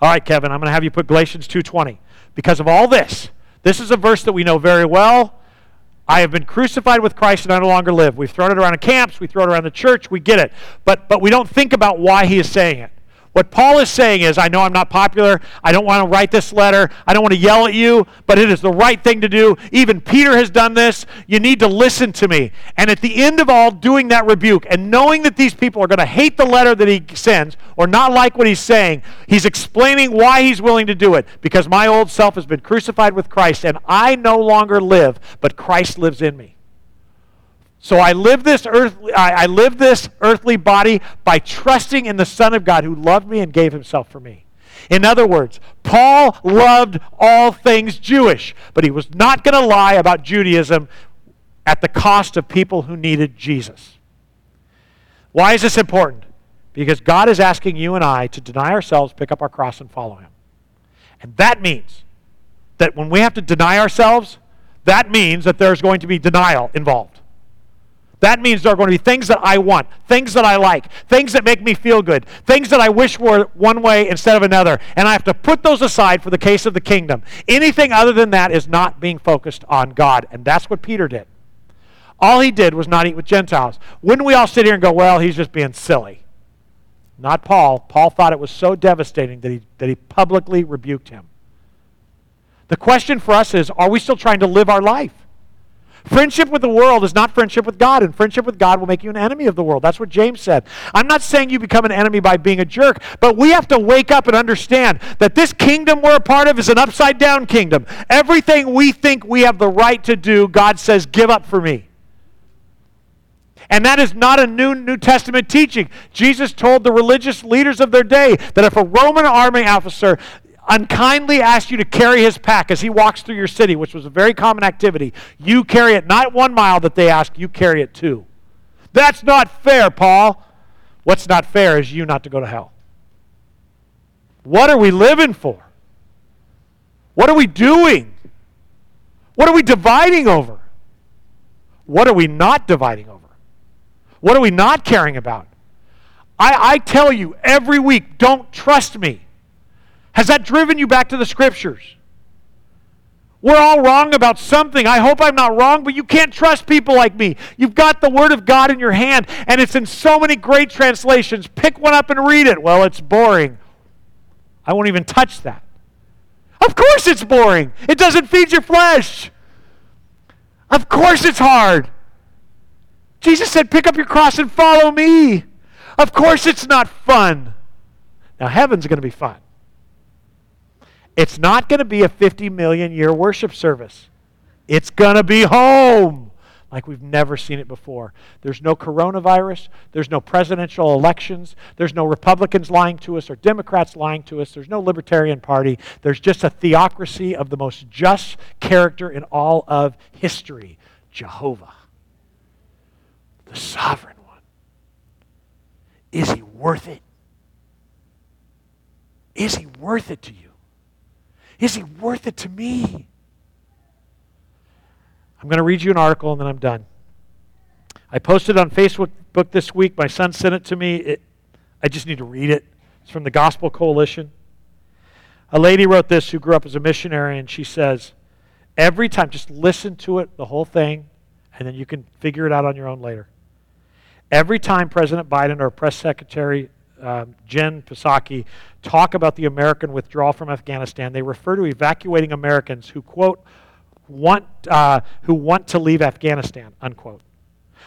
All right, Kevin, I'm going to have you put Galatians 2:20. Because of all this, this is a verse that we know very well. I have been crucified with Christ and I no longer live. We've thrown it around in camps, we throw it around the church, we get it. But but we don't think about why he is saying it. What Paul is saying is, I know I'm not popular. I don't want to write this letter. I don't want to yell at you, but it is the right thing to do. Even Peter has done this. You need to listen to me. And at the end of all, doing that rebuke and knowing that these people are going to hate the letter that he sends or not like what he's saying, he's explaining why he's willing to do it. Because my old self has been crucified with Christ, and I no longer live, but Christ lives in me. So I live this earthly, I, I live this earthly body by trusting in the Son of God who loved me and gave himself for me. In other words, Paul loved all things Jewish, but he was not going to lie about Judaism at the cost of people who needed Jesus. Why is this important? Because God is asking you and I to deny ourselves, pick up our cross, and follow him. And that means that when we have to deny ourselves, that means that there's going to be denial involved. That means there are going to be things that I want, things that I like, things that make me feel good, things that I wish were one way instead of another. And I have to put those aside for the case of the kingdom. Anything other than that is not being focused on God. And that's what Peter did. All he did was not eat with Gentiles. Wouldn't we all sit here and go, well, he's just being silly? Not Paul. Paul thought it was so devastating that he, that he publicly rebuked him. The question for us is are we still trying to live our life? Friendship with the world is not friendship with God, and friendship with God will make you an enemy of the world. That's what James said. I'm not saying you become an enemy by being a jerk, but we have to wake up and understand that this kingdom we're a part of is an upside down kingdom. Everything we think we have the right to do, God says, give up for me. And that is not a new New Testament teaching. Jesus told the religious leaders of their day that if a Roman army officer unkindly asks you to carry his pack as he walks through your city, which was a very common activity, you carry it not one mile that they ask, you carry it two. That's not fair, Paul. What's not fair is you not to go to hell. What are we living for? What are we doing? What are we dividing over? What are we not dividing over? What are we not caring about? I, I tell you every week, don't trust me. Has that driven you back to the scriptures? We're all wrong about something. I hope I'm not wrong, but you can't trust people like me. You've got the Word of God in your hand, and it's in so many great translations. Pick one up and read it. Well, it's boring. I won't even touch that. Of course it's boring. It doesn't feed your flesh. Of course it's hard. Jesus said, Pick up your cross and follow me. Of course it's not fun. Now, heaven's going to be fun. It's not going to be a 50 million year worship service. It's going to be home like we've never seen it before. There's no coronavirus. There's no presidential elections. There's no Republicans lying to us or Democrats lying to us. There's no Libertarian Party. There's just a theocracy of the most just character in all of history Jehovah, the sovereign one. Is he worth it? Is he worth it to you? Is he worth it to me? I'm going to read you an article and then I'm done. I posted on Facebook this week. My son sent it to me. It, I just need to read it. It's from the Gospel Coalition. A lady wrote this who grew up as a missionary, and she says, Every time, just listen to it, the whole thing, and then you can figure it out on your own later. Every time President Biden or Press Secretary um, Jen Psaki talk about the American withdrawal from Afghanistan, they refer to evacuating Americans who, quote, want, uh, who want to leave Afghanistan, unquote.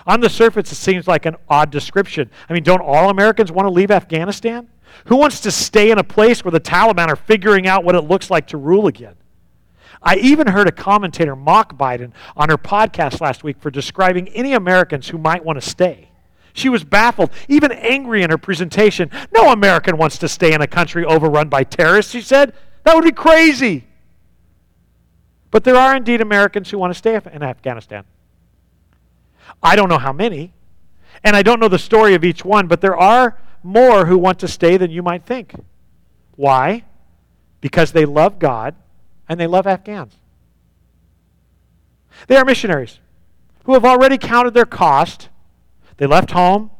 On the surface, it seems like an odd description. I mean, don't all Americans want to leave Afghanistan? Who wants to stay in a place where the Taliban are figuring out what it looks like to rule again? I even heard a commentator mock Biden on her podcast last week for describing any Americans who might want to stay. She was baffled, even angry in her presentation. No American wants to stay in a country overrun by terrorists, she said. That would be crazy. But there are indeed Americans who want to stay in Afghanistan. I don't know how many, and I don't know the story of each one, but there are more who want to stay than you might think. Why? Because they love God and they love Afghans. They are missionaries who have already counted their cost. They left home,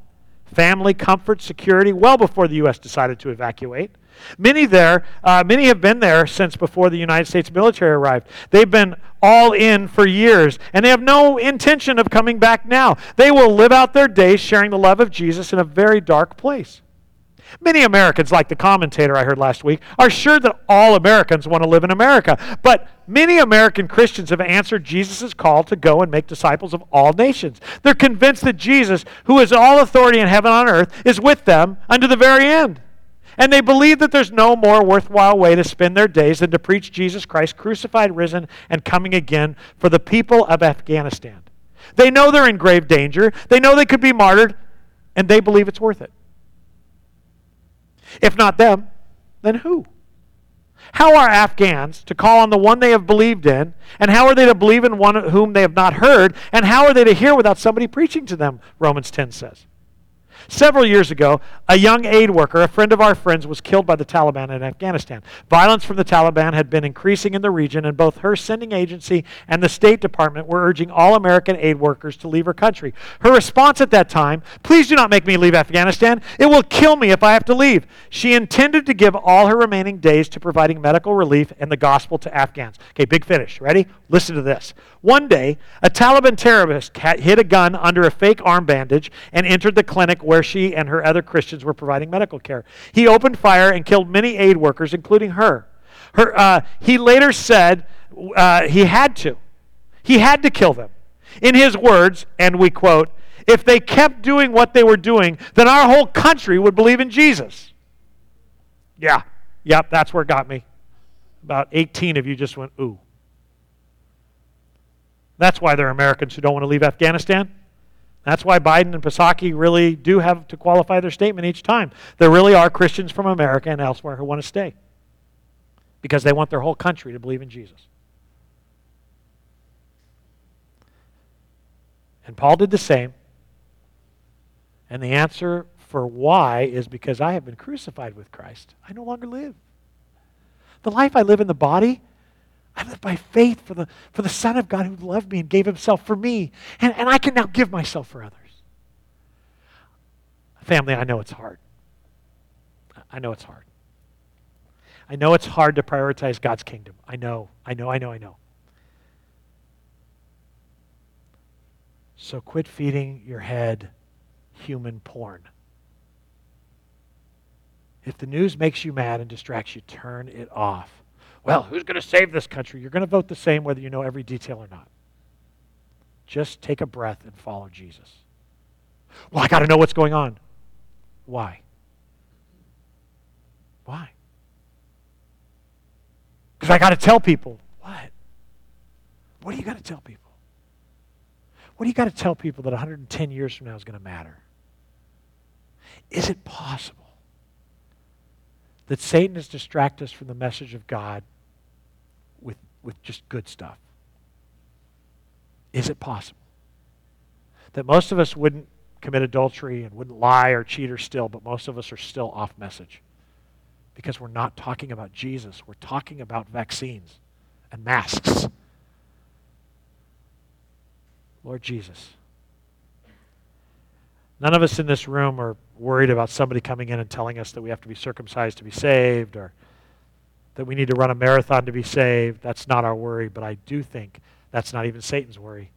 family, comfort, security well before the U.S. decided to evacuate. Many there, uh, many have been there since before the United States military arrived. They've been all in for years, and they have no intention of coming back now. They will live out their days sharing the love of Jesus in a very dark place. Many Americans, like the commentator I heard last week, are sure that all Americans want to live in America. But many American Christians have answered Jesus' call to go and make disciples of all nations. They're convinced that Jesus, who is all authority in heaven and on earth, is with them unto the very end. And they believe that there's no more worthwhile way to spend their days than to preach Jesus Christ crucified, risen, and coming again for the people of Afghanistan. They know they're in grave danger. They know they could be martyred, and they believe it's worth it. If not them, then who? How are Afghans to call on the one they have believed in? And how are they to believe in one whom they have not heard? And how are they to hear without somebody preaching to them? Romans 10 says. Several years ago, a young aid worker, a friend of our friends, was killed by the Taliban in Afghanistan. Violence from the Taliban had been increasing in the region, and both her sending agency and the State Department were urging all American aid workers to leave her country. Her response at that time please do not make me leave Afghanistan. It will kill me if I have to leave. She intended to give all her remaining days to providing medical relief and the gospel to Afghans. Okay, big finish. Ready? Listen to this. One day, a Taliban terrorist hid a gun under a fake arm bandage and entered the clinic where she and her other Christians were providing medical care. He opened fire and killed many aid workers, including her. her uh, he later said uh, he had to. He had to kill them. In his words, and we quote, if they kept doing what they were doing, then our whole country would believe in Jesus. Yeah, yep, that's where it got me. About 18 of you just went, ooh. That's why there are Americans who don't want to leave Afghanistan. That's why Biden and Psaki really do have to qualify their statement each time. There really are Christians from America and elsewhere who want to stay because they want their whole country to believe in Jesus. And Paul did the same. And the answer for why is because I have been crucified with Christ. I no longer live. The life I live in the body, I live by faith for the, for the Son of God who loved me and gave himself for me. And, and I can now give myself for others. Family, I know it's hard. I know it's hard. I know it's hard to prioritize God's kingdom. I know, I know, I know, I know. So quit feeding your head human porn. If the news makes you mad and distracts you, turn it off well, who's going to save this country? You're going to vote the same whether you know every detail or not. Just take a breath and follow Jesus. Well, I got to know what's going on. Why? Why? Because I got to tell people. What? What do you got to tell people? What do you got to tell people that 110 years from now is going to matter? Is it possible that Satan has distracted us from the message of God with just good stuff? Is it possible that most of us wouldn't commit adultery and wouldn't lie or cheat or steal, but most of us are still off message? Because we're not talking about Jesus, we're talking about vaccines and masks. Lord Jesus. None of us in this room are worried about somebody coming in and telling us that we have to be circumcised to be saved or that we need to run a marathon to be saved. That's not our worry, but I do think that's not even Satan's worry.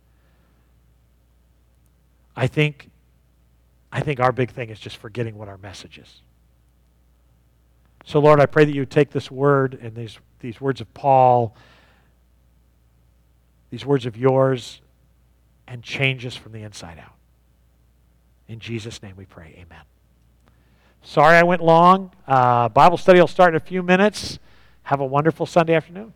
I think I think our big thing is just forgetting what our message is. So, Lord, I pray that you take this word and these, these words of Paul, these words of yours, and change us from the inside out. In Jesus' name we pray. Amen. Sorry I went long. Uh, Bible study will start in a few minutes. Have a wonderful Sunday afternoon.